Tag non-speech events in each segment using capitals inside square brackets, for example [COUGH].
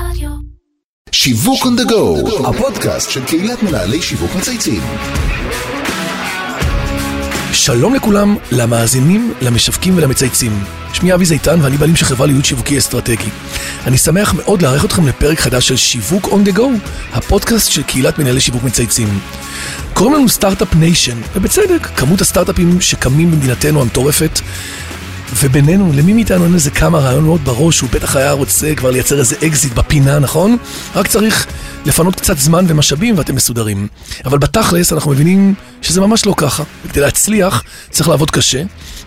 רדיו. שיווק on the go, הפודקאסט של קהילת מנהלי שיווק מצייצים. שלום לכולם, למאזינים, למשווקים ולמצייצים. שמי אבי זיתן ואני בעלים של חברה לייעוץ שיווקי אסטרטגי. אני שמח מאוד לארח אתכם לפרק חדש של שיווק on the go, הפודקאסט של קהילת מנהלי שיווק מצייצים. קוראים לנו סטארט-אפ ניישן, ובצדק, כמות הסטארט-אפים שקמים במדינתנו המטורפת, ובינינו, למי מאיתנו אין איזה כמה רעיונות בראש, הוא בטח היה רוצה כבר לייצר איזה אקזיט בפינה, נכון? רק צריך לפנות קצת זמן ומשאבים ואתם מסודרים. אבל בתכלס אנחנו מבינים שזה ממש לא ככה. וכדי להצליח צריך לעבוד קשה,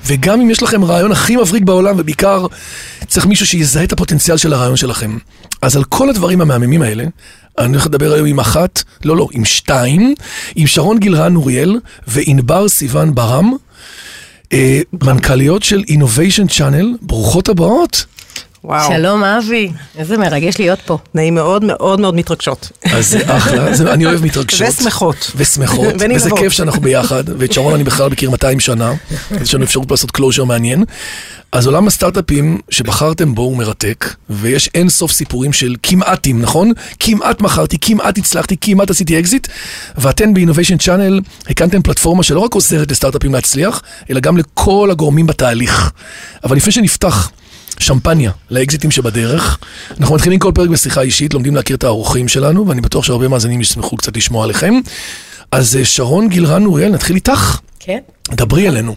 וגם אם יש לכם רעיון הכי מבריק בעולם, ובעיקר צריך מישהו שיזהה את הפוטנציאל של הרעיון שלכם. אז על כל הדברים המהממים האלה, אני הולך לדבר היום עם אחת, לא, לא, עם שתיים, עם שרון גילרן נוריאל וענבר סיוון ברם. אה, מנכ"ליות של Innovation Channel, ברוכות הבאות. וואו. שלום אבי, איזה מרגש להיות פה. נעים מאוד מאוד מאוד מתרגשות. אז זה אחלה, זה, אני אוהב מתרגשות. ושמחות. ושמחות. [LAUGHS] וזה כיף שאנחנו ביחד, ואת שרון אני בכלל מכיר 200 שנה, אז [LAUGHS] יש לנו אפשרות לעשות closure מעניין. אז עולם הסטארט-אפים שבחרתם בו הוא מרתק, ויש אין סוף סיפורים של כמעטים, נכון? כמעט מכרתי, כמעט הצלחתי, כמעט עשיתי אקזיט, ואתן ב-Innovation Channel הקמתם פלטפורמה שלא רק עוזרת לסטארט-אפים להצליח, אלא גם לכל הגורמים בתהליך. אבל לפני שנפתח שמפניה לאקזיטים שבדרך. אנחנו מתחילים כל פרק בשיחה אישית, לומדים להכיר את האורחים שלנו, ואני בטוח שהרבה מאזינים ישמחו קצת לשמוע עליכם. אז אה, שרון גילרן אוריאל, נתחיל איתך. כן. דברי אלינו.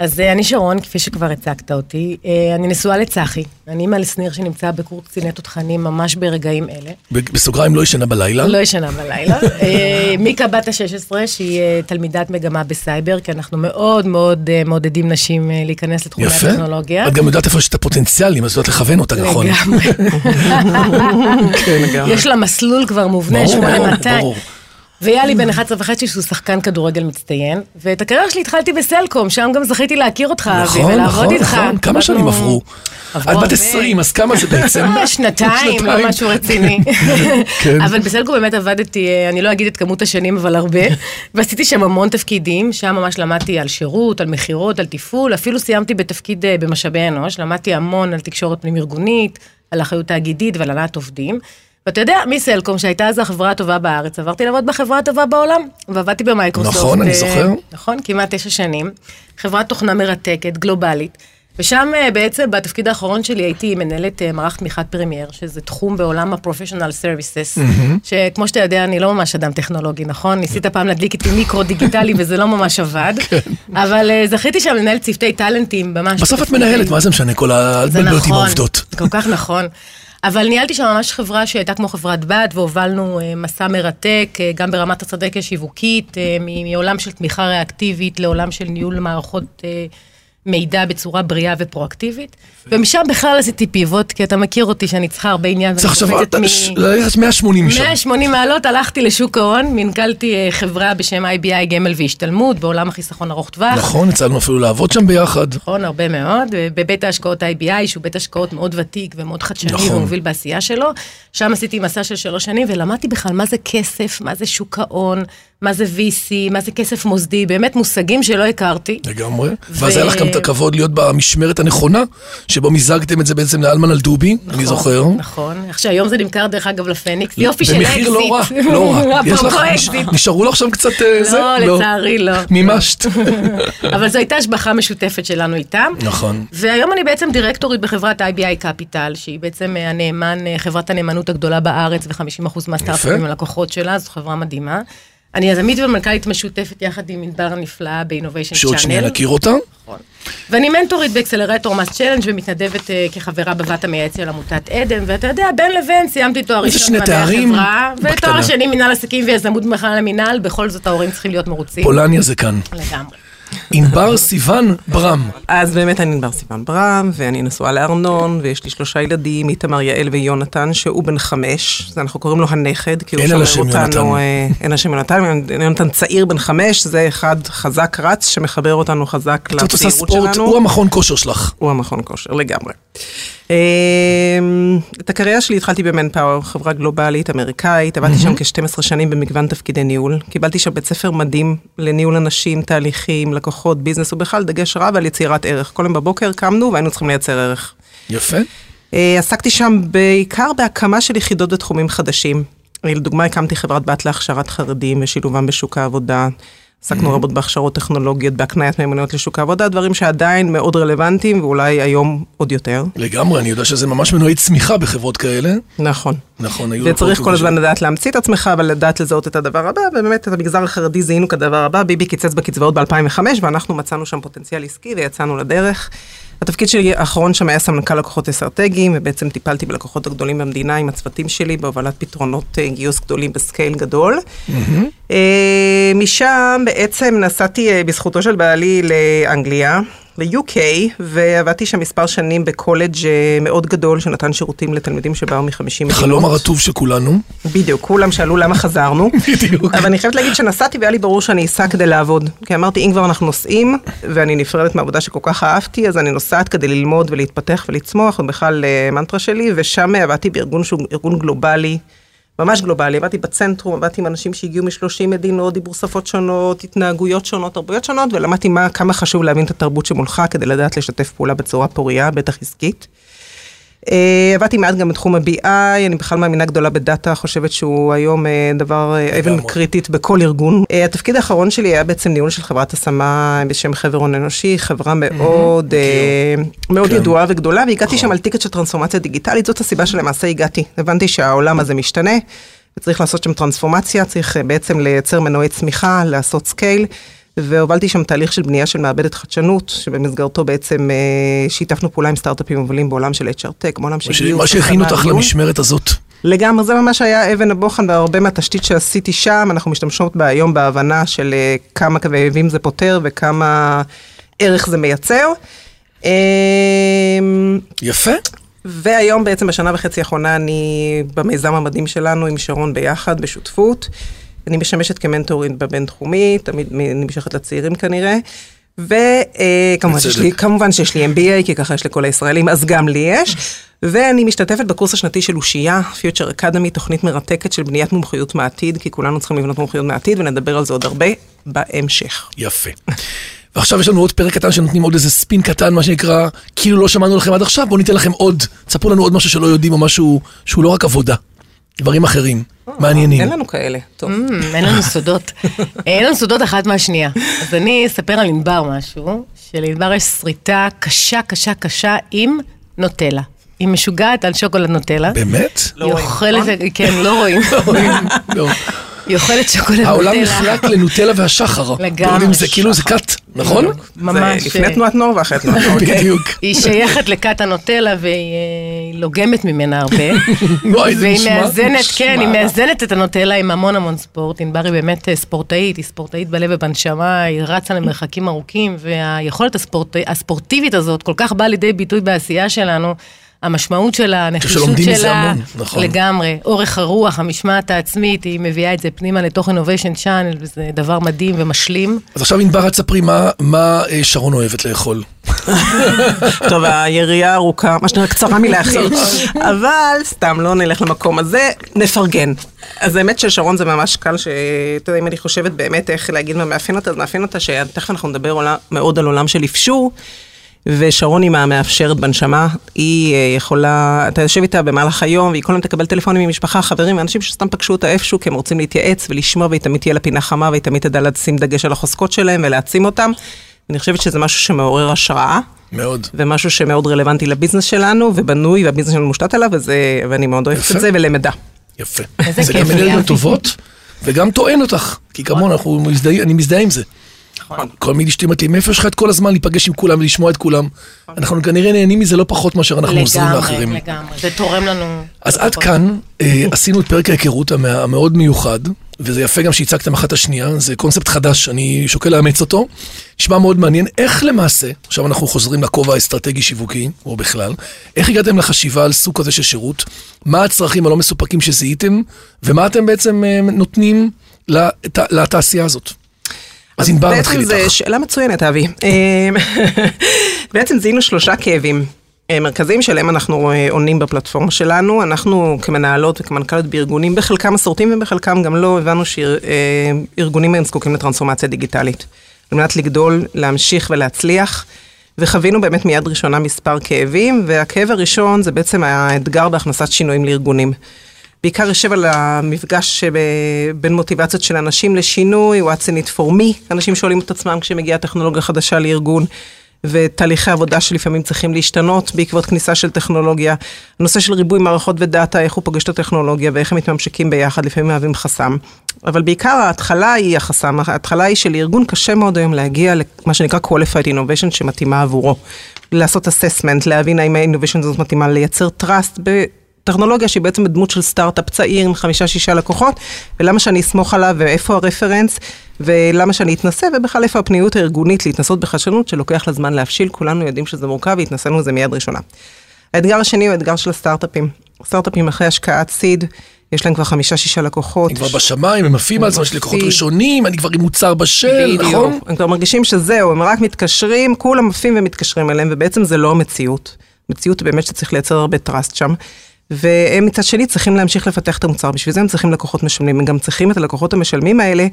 אז אה, אני שרון, כפי שכבר הצגת אותי. אה, אני נשואה לצחי. אני אימא לשניר שנמצא בקורס קציני תותחנים ממש ברגעים אלה. בסוגריים לא ישנה בלילה. לא ישנה בלילה. [LAUGHS] אה, מיקה בת ה-16, שהיא תלמידת מגמה בסייבר, כי אנחנו מאוד מאוד מעודדים נשים להיכנס לתחומי יפה. הטכנולוגיה. את גם יודעת איפה יש את הפוטנציאלים, אז את יודעת לכוון אותה, נכון? לגמרי. [LAUGHS] כן, לגמרי. יש לה מסלול כבר מובנה, ברור, 8200. ויאלי בן 11 וחצי שהוא שחקן כדורגל מצטיין, ואת הקריירה שלי התחלתי בסלקום, שם גם זכיתי להכיר אותך, אבי, נכון, ולעבוד נכון, איתך. נכון. כמה עבדנו- שנים עברו? את בת הרבה. 20, אז כמה זה בעצם? שנתיים, לא. משהו רציני. כן. אבל בסלקום באמת עבדתי, אה, אני לא אגיד את כמות השנים, אבל הרבה, [LAUGHS] ועשיתי שם המון תפקידים, שם ממש למדתי על שירות, על מכירות, על תפעול, אפילו סיימתי בתפקיד אה, במשאבי אנוש, למדתי המון על תקשורת פנים-ארגונית, על אחריות תאגידית ועל הנעת עובדים. ואתה יודע, מסלקום, שהייתה אז החברה הטובה בארץ, עברתי לעבוד בחברה הטובה בעולם, ועבדתי במייקרוסופט. נכון, אני אה, זוכר. נכון, כמעט תשע שנים. חברת תוכנה מרתקת, גלובלית. ושם אה, בעצם, בתפקיד האחרון שלי, הייתי מנהלת אה, מערך תמיכת פרמייר, שזה תחום בעולם ה-professional services, שכמו שאתה יודע, אני לא ממש אדם טכנולוגי, נכון? ניסית פעם להדליק איתי מיקרו דיגיטלי וזה לא ממש עבד, [LAUGHS] אבל אה, זכיתי שם לנהל צוותי טאלנטים, ממש. בסוף את. מנהלת, מה זה משנה? כל ה... זה נכון. כל כך נכון. אבל ניהלתי שם ממש חברה שהייתה כמו חברת בת, והובלנו אה, מסע מרתק, אה, גם ברמת אסטרטגיה שיווקית, אה, מעולם של תמיכה ריאקטיבית לעולם של ניהול מערכות מידע בצורה בריאה ופרואקטיבית. ומשם בכלל עשיתי פיבוט, כי אתה מכיר אותי שאני צריכה הרבה עניין. צריך עכשיו ללכת 180 שם. 180 מעלות הלכתי לשוק ההון, מנכ"לתי אה, חברה בשם IBI גמל והשתלמות, בעולם החיסכון ארוך טווח. נכון, יצא לנו אפילו לעבוד שם ביחד. נכון, הרבה מאוד, בבית ההשקעות IBI, שהוא בית השקעות מאוד ותיק ומאוד חדשני נכון. ומוביל בעשייה שלו. שם עשיתי מסע של שלוש שנים, ולמדתי בכלל מה זה כסף, מה זה שוק ההון, מה זה VC, מה זה כסף מוסדי, באמת מושגים שלא הכרתי. לגמרי. ואז היה לך גם את הכבוד להיות במשמרת הנכונה, שבו מיזגתם את זה בעצם להלמן אלדובי, אני זוכר. נכון, איך שהיום זה נמכר דרך אגב לפניקס, יופי של אקזיט. במחיר לא רע, לא רע. [LAUGHS] יש לך, נש-. נשארו לך שם קצת אה, זה? לא, לצערי לא. [LAUGHS] מימשת. [LAUGHS] אבל זו הייתה השבחה משותפת שלנו איתם. נכון. והיום אני בעצם דירקטורית בחברת IBI Capital, שהיא בעצם אה, הנאמן, אה, חברת הנאמנות הגדולה בארץ, ו-50% מהסטארט-אפים הלקוחות שלה, זו חברה מדהימה. אני יזמית ומנכ"לית משותפת יחד עם ענבר הנפלאה ב-Innovation שעוד שנייה Channel. נכיר אותה. ואני מנטורית באקסלרטור מס צ'לנג' ומתנדבת אה, כחברה בבת המייעץ של עמותת עדן, ואתה יודע, בין לבין סיימתי תואר ראשון במדעי החברה. ותואר שני מנהל עסקים ויזמות במכלל המינהל, בכל זאת ההורים צריכים להיות מרוצים. פולניה זה כאן. לגמרי. ענבר סיוון ברם. אז באמת אני ענבר סיוון ברם, ואני נשואה לארנון, ויש לי שלושה ילדים, איתמר, יעל ויונתן, שהוא בן חמש, אנחנו קוראים לו הנכד, כי הוא אין על שומר השם יונתן. אותנו, אה, אין השם יונתן, יונתן צעיר בן חמש, זה אחד חזק רץ, שמחבר אותנו חזק את עושה לצעירות ספורט, שלנו. הוא המכון כושר שלך. הוא המכון כושר, לגמרי. אמ, את הקריירה שלי התחלתי במנפאוור, חברה גלובלית אמריקאית, עבדתי שם כ-12 שנים במגוון תפקידי ניהול. קיבלתי שם בית ספר מדהים לניהול אנשים, תהליכים, לקוחות, ביזנס, ובכלל דגש רב על יצירת ערך. כל יום בבוקר קמנו והיינו צריכים לייצר ערך. יפה. אה, עסקתי שם בעיקר בהקמה של יחידות בתחומים חדשים. לדוגמה, הקמתי חברת בת להכשרת חרדים ושילובם בשוק העבודה. עסקנו רבות בהכשרות טכנולוגיות, בהקניית מיומנויות לשוק העבודה, דברים שעדיין מאוד רלוונטיים ואולי היום עוד יותר. לגמרי, אני יודע שזה ממש מנועי צמיחה בחברות כאלה. נכון. נכון, היו... וצריך כל הזמן לדעת להמציא את עצמך, אבל לדעת לזהות את הדבר הבא, ובאמת את המגזר החרדי זיהינו כדבר הבא, ביבי קיצץ בקצבאות ב-2005, ואנחנו מצאנו שם פוטנציאל עסקי ויצאנו לדרך. התפקיד שלי האחרון שם היה סמנכ"ל לקוחות אסטרטגיים, ובעצם טיפלתי בלקוחות הגדולים במדינה עם הצוותים שלי, בהובלת פתרונות אה, גיוס גדולים בסקייל גדול. Mm-hmm. משם בעצם נסעתי אה, בזכותו של בעלי לאנגליה, ל-UK, ועבדתי שם מספר שנים בקולג' מאוד גדול שנתן שירותים לתלמידים שבאו מ-50 מדינות. חלום הרטוב של כולנו. בדיוק, כולם שאלו למה חזרנו. [LAUGHS] בדיוק. אבל אני חייבת להגיד שנסעתי והיה לי ברור שאני אסע כדי לעבוד. כי אמרתי, אם כבר אנחנו נוסעים, ואני נפרדת מהעבודה שכל כך אהבתי, אז אני נוסעת כדי ללמוד ולהתפתח ולצמוח, ובכלל מנטרה שלי, ושם עבדתי בארגון שהוא ארגון גלובלי. ממש גלובלי, עבדתי בצנטרום, עבדתי עם אנשים שהגיעו מ-30 מדינות, דיבור שפות שונות, התנהגויות שונות, תרבויות שונות, ולמדתי מה, כמה חשוב להבין את התרבות שמולך כדי לדעת לשתף פעולה בצורה פורייה, בטח עסקית. אה, עבדתי מעט גם בתחום ה-BI, אני בכלל מאמינה גדולה ב data, חושבת שהוא היום אה, דבר, אה, אבן קריטית בכל ארגון. התפקיד האחרון שלי היה בעצם ניהול של חברת השמה בשם חבר הון אנושי, חברה מאוד, מאוד כן. ידועה וגדולה, והגעתי שם על ticket של טרנספורמציה דיגיטלית, זאת הסיבה שלמעשה הגעתי. הבנתי שהעולם הזה משתנה, וצריך לעשות שם טרנספורמציה, צריך בעצם לייצר מנועי צמיחה, לעשות scale. והובלתי שם תהליך של בנייה של מעבדת חדשנות, שבמסגרתו בעצם אה, שיתפנו פעולה עם סטארט-אפים מובילים בעולם של HR Tech, בעולם של. מה שהכין אותך למשמרת הזאת. לגמרי, זה ממש היה אבן הבוחן והרבה מהתשתית שעשיתי שם, אנחנו משתמשות בה היום בהבנה של אה, כמה כאבים זה פותר וכמה ערך זה מייצר. אמ, יפה. והיום בעצם בשנה וחצי האחרונה אני במיזם המדהים שלנו עם שרון ביחד, בשותפות. אני משמשת כמנטורית בבינתחומי, תמיד נמשכת לצעירים כנראה. וכמובן שיש לי, כמובן שיש לי MBA, כי ככה יש לכל הישראלים, אז גם לי יש. ואני משתתפת בקורס השנתי של אושייה, Future Academy, תוכנית מרתקת של בניית מומחיות מעתיד, כי כולנו צריכים לבנות מומחיות מעתיד, ונדבר על זה עוד הרבה בהמשך. יפה. ועכשיו יש לנו עוד פרק קטן שנותנים עוד איזה ספין קטן, מה שנקרא, כאילו לא שמענו לכם עד עכשיו, בואו ניתן לכם עוד, תספרו לנו עוד משהו שלא יודעים, או משהו שהוא לא רק עבודה. דברים אחרים, מעניינים. אין לנו כאלה, טוב. Mm, אין לנו סודות. [LAUGHS] אין לנו סודות אחת מהשנייה. אז אני אספר על ענבר משהו, שלענבר יש שריטה קשה, קשה, קשה עם נוטלה. היא משוגעת על שוקולד נוטלה. באמת? לא רואים. היא אוכלת, נכון? כן, לא רואים. היא אוכלת שוקולד נוטלה. העולם נחלק לנוטלה והשחר. [LAUGHS] לגמרי. זה כאילו זה כת, נכון? ממש. זה לפני תנועת נור ואחרי תנועת נור. כן. [LAUGHS] בדיוק. היא שייכת לכת הנוטלה והיא אה, לוגמת ממנה הרבה. [LAUGHS] וואי, זה נשמע. והיא מאזנת, כן, היא מאזנת את הנוטלה עם המון המון ספורט. ענבר היא באמת אה, ספורטאית, היא ספורטאית בלב ובנשמה, היא רצה למרחקים ארוכים, והיכולת הספורטיבית הזאת כל כך באה לידי ביטוי בעשייה שלנו. המשמעות שלה, הנחישות שלה, נכון. לגמרי, אורך הרוח, המשמעת העצמית, היא מביאה את זה פנימה לתוך innovation channel, וזה דבר מדהים ומשלים. אז עכשיו ענבר, את ספרי מה, מה אה, שרון אוהבת לאכול. [LAUGHS] טוב, היריעה ארוכה, מה שנראה קצרה מלהכיל, [LAUGHS] אבל סתם לא נלך למקום הזה, נפרגן. אז האמת ששרון זה ממש קל, שאתה יודע, אם אני חושבת באמת איך להגיד מה מאפיין אותה, אז מאפיין אותה שתכף אנחנו נדבר מאוד על עולם של אפשור. ושרון היא המאפשרת בנשמה, היא אה, יכולה, אתה יושב איתה במהלך היום, והיא כל הזמן תקבל טלפונים ממשפחה, חברים, אנשים שסתם פגשו אותה איפשהו, כי הם רוצים להתייעץ ולשמוע, והיא תמיד תהיה לה פינה חמה, והיא תמיד תדע לשים דגש על החוזקות שלהם ולהעצים אותם. אני חושבת שזה משהו שמעורר השראה. מאוד. ומשהו שמאוד רלוונטי לביזנס שלנו, ובנוי, והביזנס שלנו מושתת עליו, וזה, ואני מאוד אוהבת את זה, ולמדה. יפה. זה גם אנרגיות טובות, וגם טוען אותך, כי כמובן, אני מזדהה עם זה. נכון. כל מיני אשתי מתאים, מאיפה יש לך את כל הזמן להיפגש עם כולם ולשמוע את כולם? אנחנו כנראה נהנים מזה לא פחות מאשר אנחנו עוזרים לאחרים. לגמרי, לגמרי, זה תורם לנו. אז עד כאן אה, עשינו את פרק ההיכרות המאוד מיוחד, וזה יפה גם שהצגתם אחת השנייה, זה קונספט חדש, אני שוקל לאמץ אותו. נשמע מאוד מעניין, איך למעשה, עכשיו אנחנו חוזרים לכובע האסטרטגי-שיווקי, או בכלל, איך הגעתם לחשיבה על סוג כזה של שירות? מה הצרכים הלא מסופקים שזיהיתם, ומה אתם בעצם אה, נותנים לתעשייה הזאת? אז ענבר נתחיל איתך. בעצם זו שאלה מצוינת, אבי. אמ, [LAUGHS] בעצם זיהינו שלושה כאבים. אה, מרכזיים שלהם אנחנו אה, עונים בפלטפורמה שלנו. אנחנו כמנהלות וכמנכ"לות בארגונים, בחלקם מסורתיים ובחלקם גם לא, הבנו שארגונים הם זקוקים לטרנספורמציה דיגיטלית. על מנת לגדול, להמשיך ולהצליח. וחווינו באמת מיד ראשונה מספר כאבים, והכאב הראשון זה בעצם האתגר בהכנסת שינויים לארגונים. בעיקר יושב על המפגש בין מוטיבציות של אנשים לשינוי, what's in it for me, אנשים שואלים את עצמם כשמגיעה טכנולוגיה חדשה לארגון. ותהליכי עבודה שלפעמים צריכים להשתנות בעקבות כניסה של טכנולוגיה. הנושא של ריבוי מערכות ודאטה, איך הוא פוגש את הטכנולוגיה ואיך הם מתממשקים ביחד, לפעמים מהווים חסם. אבל בעיקר ההתחלה היא החסם, ההתחלה היא שלארגון קשה מאוד היום להגיע למה שנקרא qualified innovation שמתאימה עבורו. לעשות assessment, להבין האם ה-innovation הזאת מתאימה, לייצר trust טכנולוגיה שהיא בעצם דמות של סטארט-אפ צעיר עם חמישה-שישה לקוחות, ולמה שאני אסמוך עליו ואיפה הרפרנס, ולמה שאני אתנסה, ובכלל איפה הפניות הארגונית להתנסות בחדשנות שלוקח לה זמן להבשיל, כולנו יודעים שזה מורכב והתנסינו לזה מיד ראשונה. האתגר השני הוא האתגר של הסטארט-אפים. סטארט-אפים אחרי השקעת סיד, יש להם כבר חמישה-שישה לקוחות. הם כבר בשמיים, הם עפים על זה, יש לקוחות ראשונים, אני כבר עם מוצר בשל, נכון? הם כבר מרגישים שזהו, הם רק מתקשרים, כולם עפים ומתקשרים אליהם, ובעצם זה לא המציאות. מציאות באמת שצריך לייצר הרבה trust שם. והם מצד שני צריכים להמשיך לפתח את המוצר, בשביל זה הם צריכים לקוחות משלמים, הם גם צריכים את הלקוחות המשלמים האלה,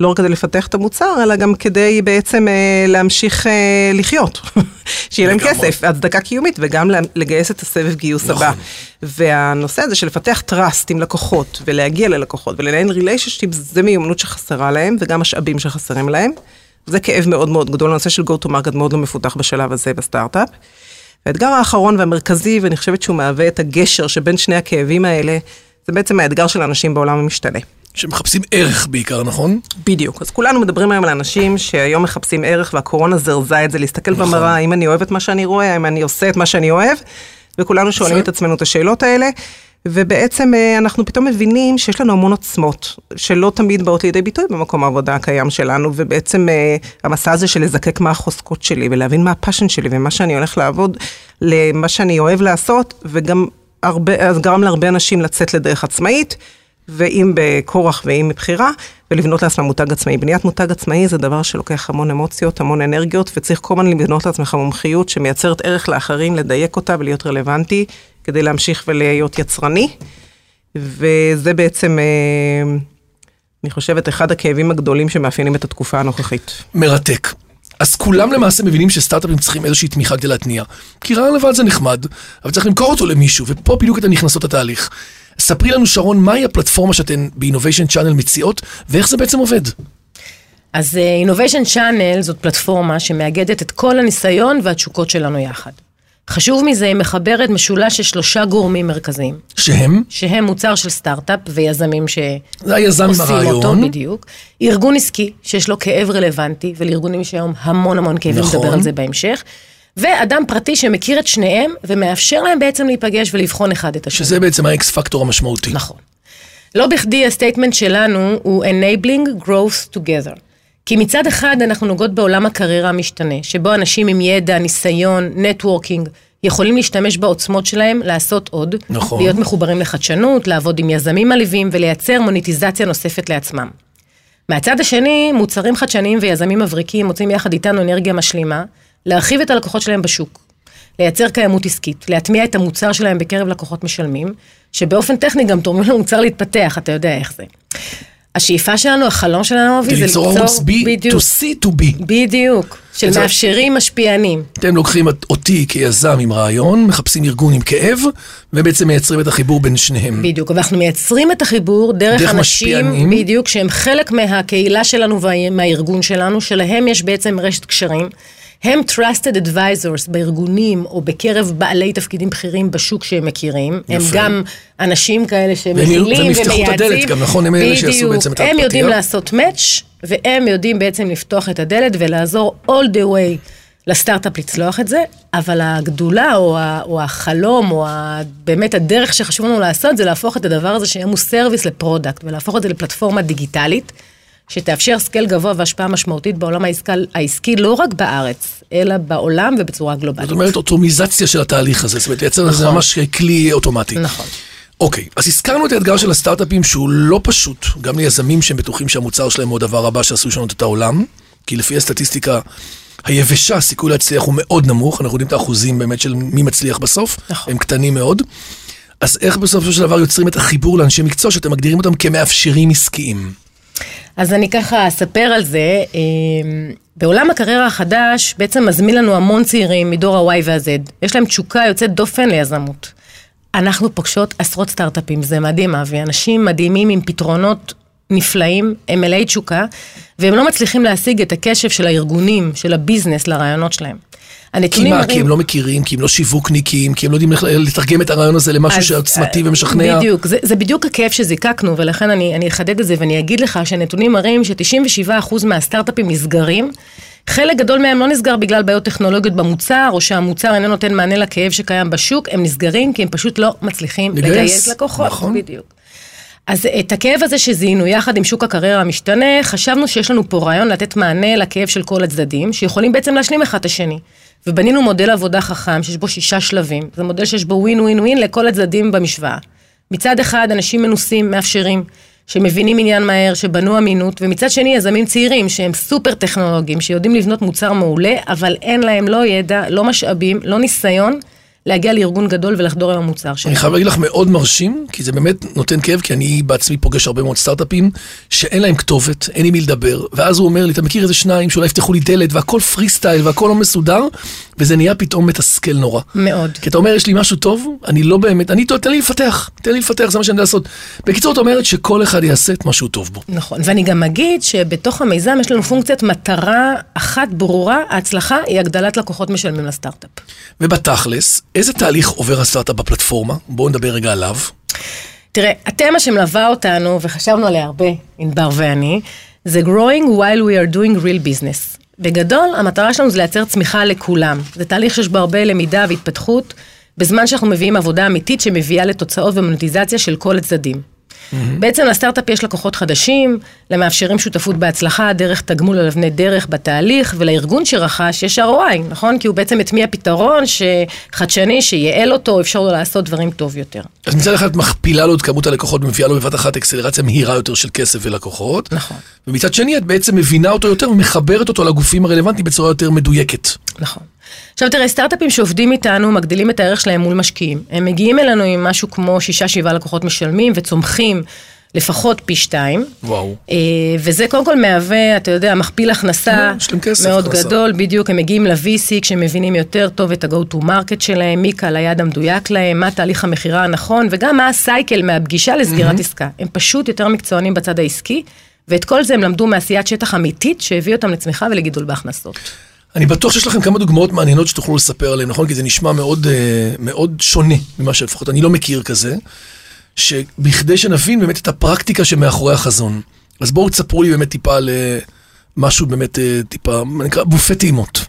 לא רק כדי לפתח את המוצר, אלא גם כדי בעצם אה, להמשיך אה, לחיות, [LAUGHS] שיהיה להם כסף, הצדקה קיומית, וגם לגייס את הסבב גיוס נכון. הבא. והנושא הזה של לפתח trust עם לקוחות, ולהגיע ללקוחות, ולנהל relationship, זה מיומנות שחסרה להם, וגם משאבים שחסרים להם. זה כאב מאוד מאוד גדול, הנושא של go to market מאוד לא מפותח בשלב הזה בסטארט-אפ. האתגר האחרון והמרכזי, ואני חושבת שהוא מהווה את הגשר שבין שני הכאבים האלה, זה בעצם האתגר של אנשים בעולם המשתנה. שמחפשים ערך בעיקר, נכון? בדיוק. אז כולנו מדברים היום על אנשים שהיום מחפשים ערך, והקורונה זרזה את זה, להסתכל נכון. במראה, האם אני אוהב את מה שאני רואה, האם אני עושה את מה שאני אוהב, וכולנו שואלים את עצמנו את השאלות האלה. ובעצם אה, אנחנו פתאום מבינים שיש לנו המון עוצמות, שלא תמיד באות לידי ביטוי במקום העבודה הקיים שלנו, ובעצם אה, המסע הזה של לזקק מה החוזקות שלי, ולהבין מה הפאשן שלי, ומה שאני הולך לעבוד, למה שאני אוהב לעשות, וגם הרבה, אז גרם להרבה אנשים לצאת לדרך עצמאית, ואם בכורח ואם מבחירה, ולבנות לעצמם מותג עצמאי. בניית מותג עצמאי זה דבר שלוקח המון אמוציות, המון אנרגיות, וצריך כל הזמן לבנות לעצמך מומחיות שמייצרת ערך לאחרים, לדייק אותה ולהיות רלוונטי, כדי להמשיך ולהיות יצרני. וזה בעצם, אה, אני חושבת, אחד הכאבים הגדולים שמאפיינים את התקופה הנוכחית. מרתק. אז כולם למעשה מבינים שסטארט-אפים צריכים איזושהי תמיכה כדי להתניע. כי רעיון לבד זה נחמד, אבל צריך למכור אותו למישהו, ופה בדיוק אתן נכנסות לתהליך. ספרי לנו, שרון, מהי הפלטפורמה שאתן ב-Innovation Channel מציעות, ואיך זה בעצם עובד? אז uh, Innovation Channel זאת פלטפורמה שמאגדת את כל הניסיון והתשוקות שלנו יחד. חשוב מזה, היא מחברת משולש של שלושה גורמים מרכזיים. שהם? שהם מוצר של סטארט-אפ ויזמים שעושים זה היזם אותו, בדיוק. ארגון עסקי, שיש לו כאב רלוונטי, ולארגונים יש היום המון המון כאבים, נכון. נדבר על זה בהמשך. ואדם פרטי שמכיר את שניהם, ומאפשר להם בעצם להיפגש ולבחון אחד את השני. שזה בעצם ה X factor המשמעותי. נכון. לא בכדי ה statement שלנו הוא enabling growth together. כי מצד אחד אנחנו נוגעות בעולם הקריירה המשתנה, שבו אנשים עם ידע, ניסיון, networking, יכולים להשתמש בעוצמות שלהם, לעשות עוד. נכון. להיות מחוברים לחדשנות, לעבוד עם יזמים מלווים ולייצר monetization נוספת לעצמם. מהצד השני, מוצרים חדשניים ויזמים מבריקים מוצאים יחד איתנו אנרגיה משלימה, להרחיב את הלקוחות שלהם בשוק, לייצר קיימות עסקית, להטמיע את המוצר שלהם בקרב לקוחות משלמים, שבאופן טכני גם תורמים למוצר להתפתח, אתה יודע איך זה. השאיפה שלנו, החלום שלנו, אבי, זה ליצור ערוץ B, בדיוק. to C to B. בדיוק, של מאפשרים משפיענים. אתם לוקחים אותי כיזם עם רעיון, מחפשים ארגון עם כאב, ובעצם מייצרים את החיבור בין שניהם. בדיוק, ואנחנו מייצרים את החיבור דרך, דרך אנשים, משפיענים. בדיוק, שהם חלק מהקהילה שלנו ומהארגון שלנו, שלהם יש בעצם רשת קשרים. הם trusted advisors בארגונים או בקרב בעלי תפקידים בכירים בשוק שהם מכירים. יפה. הם גם אנשים כאלה שמכילים ומייעצים. והם יפתחו את הדלת גם, נכון? הם אלה שיעשו בעצם את ההתפתח. הם יודעים לעשות match, והם יודעים בעצם לפתוח את הדלת ולעזור all the way לסטארט-אפ לצלוח את זה, אבל הגדולה או, ה, או החלום, או ה, באמת הדרך שחשוב לנו לעשות, זה להפוך את הדבר הזה שיהיה service ל product, ולהפוך את זה לפלטפורמה דיגיטלית. שתאפשר scale גבוה והשפעה משמעותית בעולם העסקי, העסקי לא רק בארץ, אלא בעולם ובצורה גלובלית. זאת אומרת, אוטומטיזציה של התהליך הזה, זאת אומרת, לייצר נכון. לזה ממש כלי אוטומטי. נכון. אוקיי, אז הזכרנו את האתגר של הסטארט-אפים שהוא לא פשוט, גם ליזמים שהם בטוחים שהמוצר שלהם הוא הדבר הבא שעשוי לשנות את העולם, כי לפי הסטטיסטיקה היבשה, הסיכוי להצליח הוא מאוד נמוך, אנחנו יודעים את האחוזים באמת של מי מצליח בסוף, נכון. הם קטנים מאוד. אז איך בסופו של דבר יוצרים את החיבור לאנשי מקצוע שאתם מגדירים אותם כמאפשרים עסקיים? אז אני ככה אספר על זה. אמ, בעולם הקריירה החדש בעצם מזמין לנו המון צעירים מדור ה-Y וה-Z. יש להם תשוקה יוצאת דופן ליזמות. אנחנו פוגשות עשרות סטארט-אפים, זה מדהים, אבי. אנשים מדהימים עם פתרונות נפלאים, הם מלאי תשוקה, והם לא מצליחים להשיג את הקשב של הארגונים, של הביזנס לרעיונות שלהם. כי הנתונים מה? מראים... כי הם לא מכירים, כי הם לא שיווקניקים, כי הם לא יודעים לתרגם את הרעיון הזה למשהו שעוצמתי אה, ומשכנע. בדיוק, זה, זה בדיוק הכאב שזיקקנו, ולכן אני, אני אחדד את זה ואני אגיד לך שהנתונים מראים ש-97% מהסטארט-אפים נסגרים. חלק גדול מהם לא נסגר בגלל בעיות טכנולוגיות במוצר, או שהמוצר איננו נותן מענה לכאב שקיים בשוק, הם נסגרים כי הם פשוט לא מצליחים לגייס, לגייס לקוחות. נכון. בדיוק. אז את הכאב הזה שזיהינו יחד עם שוק הקריירה המשתנה, חשבנו שיש לנו פה רעיון לתת מענה לכאב של כל הצדדים, שיכולים בעצם להשלים אחד את השני. ובנינו מודל עבודה חכם שיש בו שישה שלבים. זה מודל שיש בו ווין ווין ווין לכל הצדדים במשוואה. מצד אחד, אנשים מנוסים, מאפשרים, שמבינים עניין מהר, שבנו אמינות, ומצד שני, יזמים צעירים שהם סופר טכנולוגיים, שיודעים לבנות מוצר מעולה, אבל אין להם לא ידע, לא משאבים, לא ניסיון. להגיע לארגון גדול ולחדור עם המוצר שלהם. אני חייב להגיד לך מאוד מרשים, כי זה באמת נותן כאב, כי אני בעצמי פוגש הרבה מאוד סטארט-אפים שאין להם כתובת, אין עם מי לדבר, ואז הוא אומר לי, אתה מכיר איזה שניים שאולי יפתחו לי דלת, והכל פרי סטייל, והכל לא מסודר, וזה נהיה פתאום מתסכל נורא. מאוד. כי אתה אומר, יש לי משהו טוב, אני לא באמת, אני, תן לי לפתח, תן לי לפתח, זה מה שאני יודע לעשות. בקיצור, את אומרת שכל אחד יעשה את מה שהוא טוב בו. נכון, ואני גם אגיד שבתוך המיזם יש לנו פונקציית מטרה אחת ברורה, ההצלחה היא הגדלת לקוחות משלמים לסטארט-אפ. ובתכלס, איזה תהליך עובר הסטארט-אפ בפלטפורמה? בואו נדבר רגע עליו. תראה, התמה שמלווה אותנו, וחשבנו עליה הרבה, ענבר ואני, זה growing while we are doing real business. בגדול, המטרה שלנו זה לייצר צמיחה לכולם. זה תהליך שיש בו הרבה למידה והתפתחות, בזמן שאנחנו מביאים עבודה אמיתית שמביאה לתוצאות ומוניטיזציה של כל הצדדים. בעצם לסטארט-אפ יש לקוחות חדשים, למאפשרים שותפות בהצלחה דרך תגמול על אבני דרך בתהליך, ולארגון שרכש יש ROI, נכון? כי הוא בעצם הטמיע פתרון שחדשני, שייעל אותו, אפשר לו לעשות דברים טוב יותר. אז מצד אחד את מכפילה לו את כמות הלקוחות ומביאה לו בבת אחת אקסלרציה מהירה יותר של כסף ולקוחות. נכון. ומצד שני את בעצם מבינה אותו יותר ומחברת אותו לגופים הרלוונטיים בצורה יותר מדויקת. נכון. עכשיו תראה, סטארט-אפים שעובדים איתנו מגדילים את הערך שלהם מול משקיעים. הם מגיעים אלינו עם משהו כמו שישה, שבעה לקוחות משלמים וצומחים לפחות פי שתיים. וואו. אה, וזה קודם כל מהווה, אתה יודע, מכפיל הכנסה כסף, מאוד הכנסה. גדול, בדיוק, הם מגיעים ל-VC כשהם מבינים יותר טוב את ה-go to market שלהם, מי קהל היעד המדויק להם, מה תהליך המכירה הנכון, וגם מה הסייקל מהפגישה לסגירת עסקה. הם פשוט יותר מקצוענים בצד העסקי, ואת כל זה הם למדו מעשיית שטח אמיתית שהביא אותם לצמיחה ולגידול בהכנסות. אני בטוח שיש לכם כמה דוגמאות מעניינות שתוכלו לספר עליהן, נכון? כי זה נשמע מאוד, אה, מאוד שונה ממה שלפחות אני לא מכיר כזה, שבכדי שנבין באמת את הפרקטיקה שמאחורי החזון. אז בואו תספרו לי באמת טיפה על אה, משהו באמת אה, טיפה, מה נקרא בופה טעימות.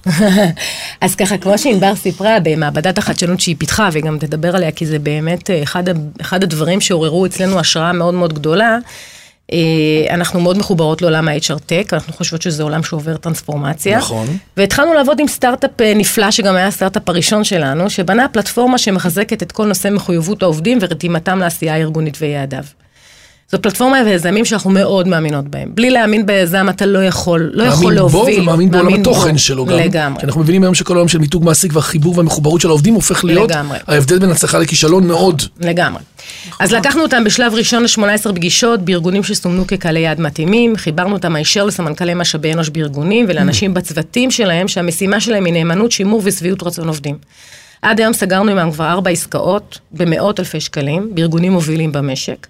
[LAUGHS] אז ככה, כמו שענבר סיפרה, במעבדת החדשנות שהיא פיתחה, והיא גם תדבר עליה, כי זה באמת אחד, אחד הדברים שעוררו אצלנו השראה מאוד מאוד גדולה. אה, אנחנו מאוד מחוברות לעולם ה-HR Tech, אנחנו חושבות שזה עולם שעובר טרנספורמציה. נכון. והתחלנו לעבוד עם סטארט-אפ אה, נפלא, שגם היה הסטארט-אפ הראשון שלנו, שבנה פלטפורמה שמחזקת את כל נושא מחויבות העובדים ורתימתם לעשייה הארגונית ויעדיו. זו פלטפורמה ויזמים שאנחנו מאוד מאמינות בהם. בלי להאמין ביזם אתה לא יכול, לא יכול להוביל. מאמין בו ומאמין בעולם מאמין בו. התוכן שלו גם. לגמרי. כי אנחנו מבינים היום שכל העולם של מיתוג מעסיק והחיבור והמחוברות של העובדים הופך להיות לגמרי. ההבדל בין הצלחה לכישלון מאוד. לגמרי. אז לקחנו אותם בשלב ראשון ל-18 פגישות בארגונים שסומנו כקהלי יעד מתאימים, חיברנו אותם הישר לסמנכ"לי משאבי אנוש בארגונים ולאנשים בצוותים שלהם שהמשימה שלהם היא נאמנות, שימור ושביעות רצון עובדים. עד היום סגרנו עמם כבר ארבע עסקאות במאות אלפי שקלים, בארגונים מובילים במשק.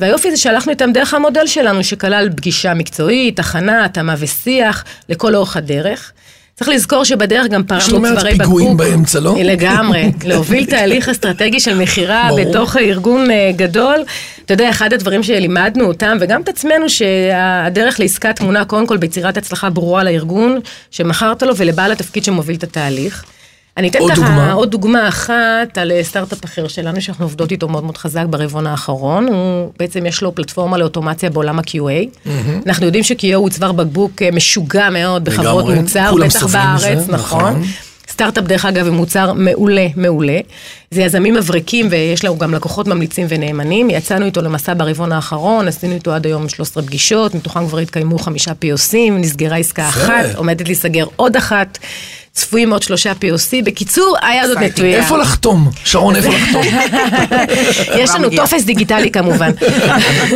והיופי זה שהלכנו איתם דרך המודל שלנו, שכלל פגישה מקצועית, הכנה, התאמה ושיח, לכל אורך הדרך. צריך לזכור שבדרך גם יש לא פרמנו מעט צווארי בקבוק. פיגועים באמצע, לא? לגמרי. [LAUGHS] להוביל תהליך אסטרטגי של מכירה. בתוך ארגון אה, גדול. אתה יודע, אחד הדברים שלימדנו אותם, וגם את עצמנו, שהדרך לעסקה טמונה קודם כל ביצירת הצלחה ברורה לארגון שמכרת לו ולבעל התפקיד שמוביל את התהליך. אני אתן עוד ככה דוגמה? עוד דוגמה אחת על אה, סטארט-אפ אחר שלנו, שאנחנו עובדות איתו מאוד מאוד חזק ברבעון האחרון. הוא בעצם יש לו פלטפורמה לאוטומציה בעולם ה-QA. אנחנו יודעים ש-QA הוא צוואר בקבוק אה, משוגע מאוד בחברות לגמרי. מוצר, בטח בארץ, נכון. נכון. סטארט-אפ, דרך אגב, הוא מוצר מעולה, מעולה. זה יזמים מבריקים ויש לנו גם לקוחות ממליצים ונאמנים. יצאנו איתו למסע ברבעון האחרון, עשינו איתו עד היום 13 פגישות, מתוכם כבר התקיימו חמישה POCים, נסגרה עסקה אחת, עומדת להיסגר עוד אחת, צפויים עוד שלושה POC. בקיצור, היד עוד נטויה. איפה לחתום? שרון, איפה לחתום? [LAUGHS] יש לנו. טופס דיגיטלי כמובן.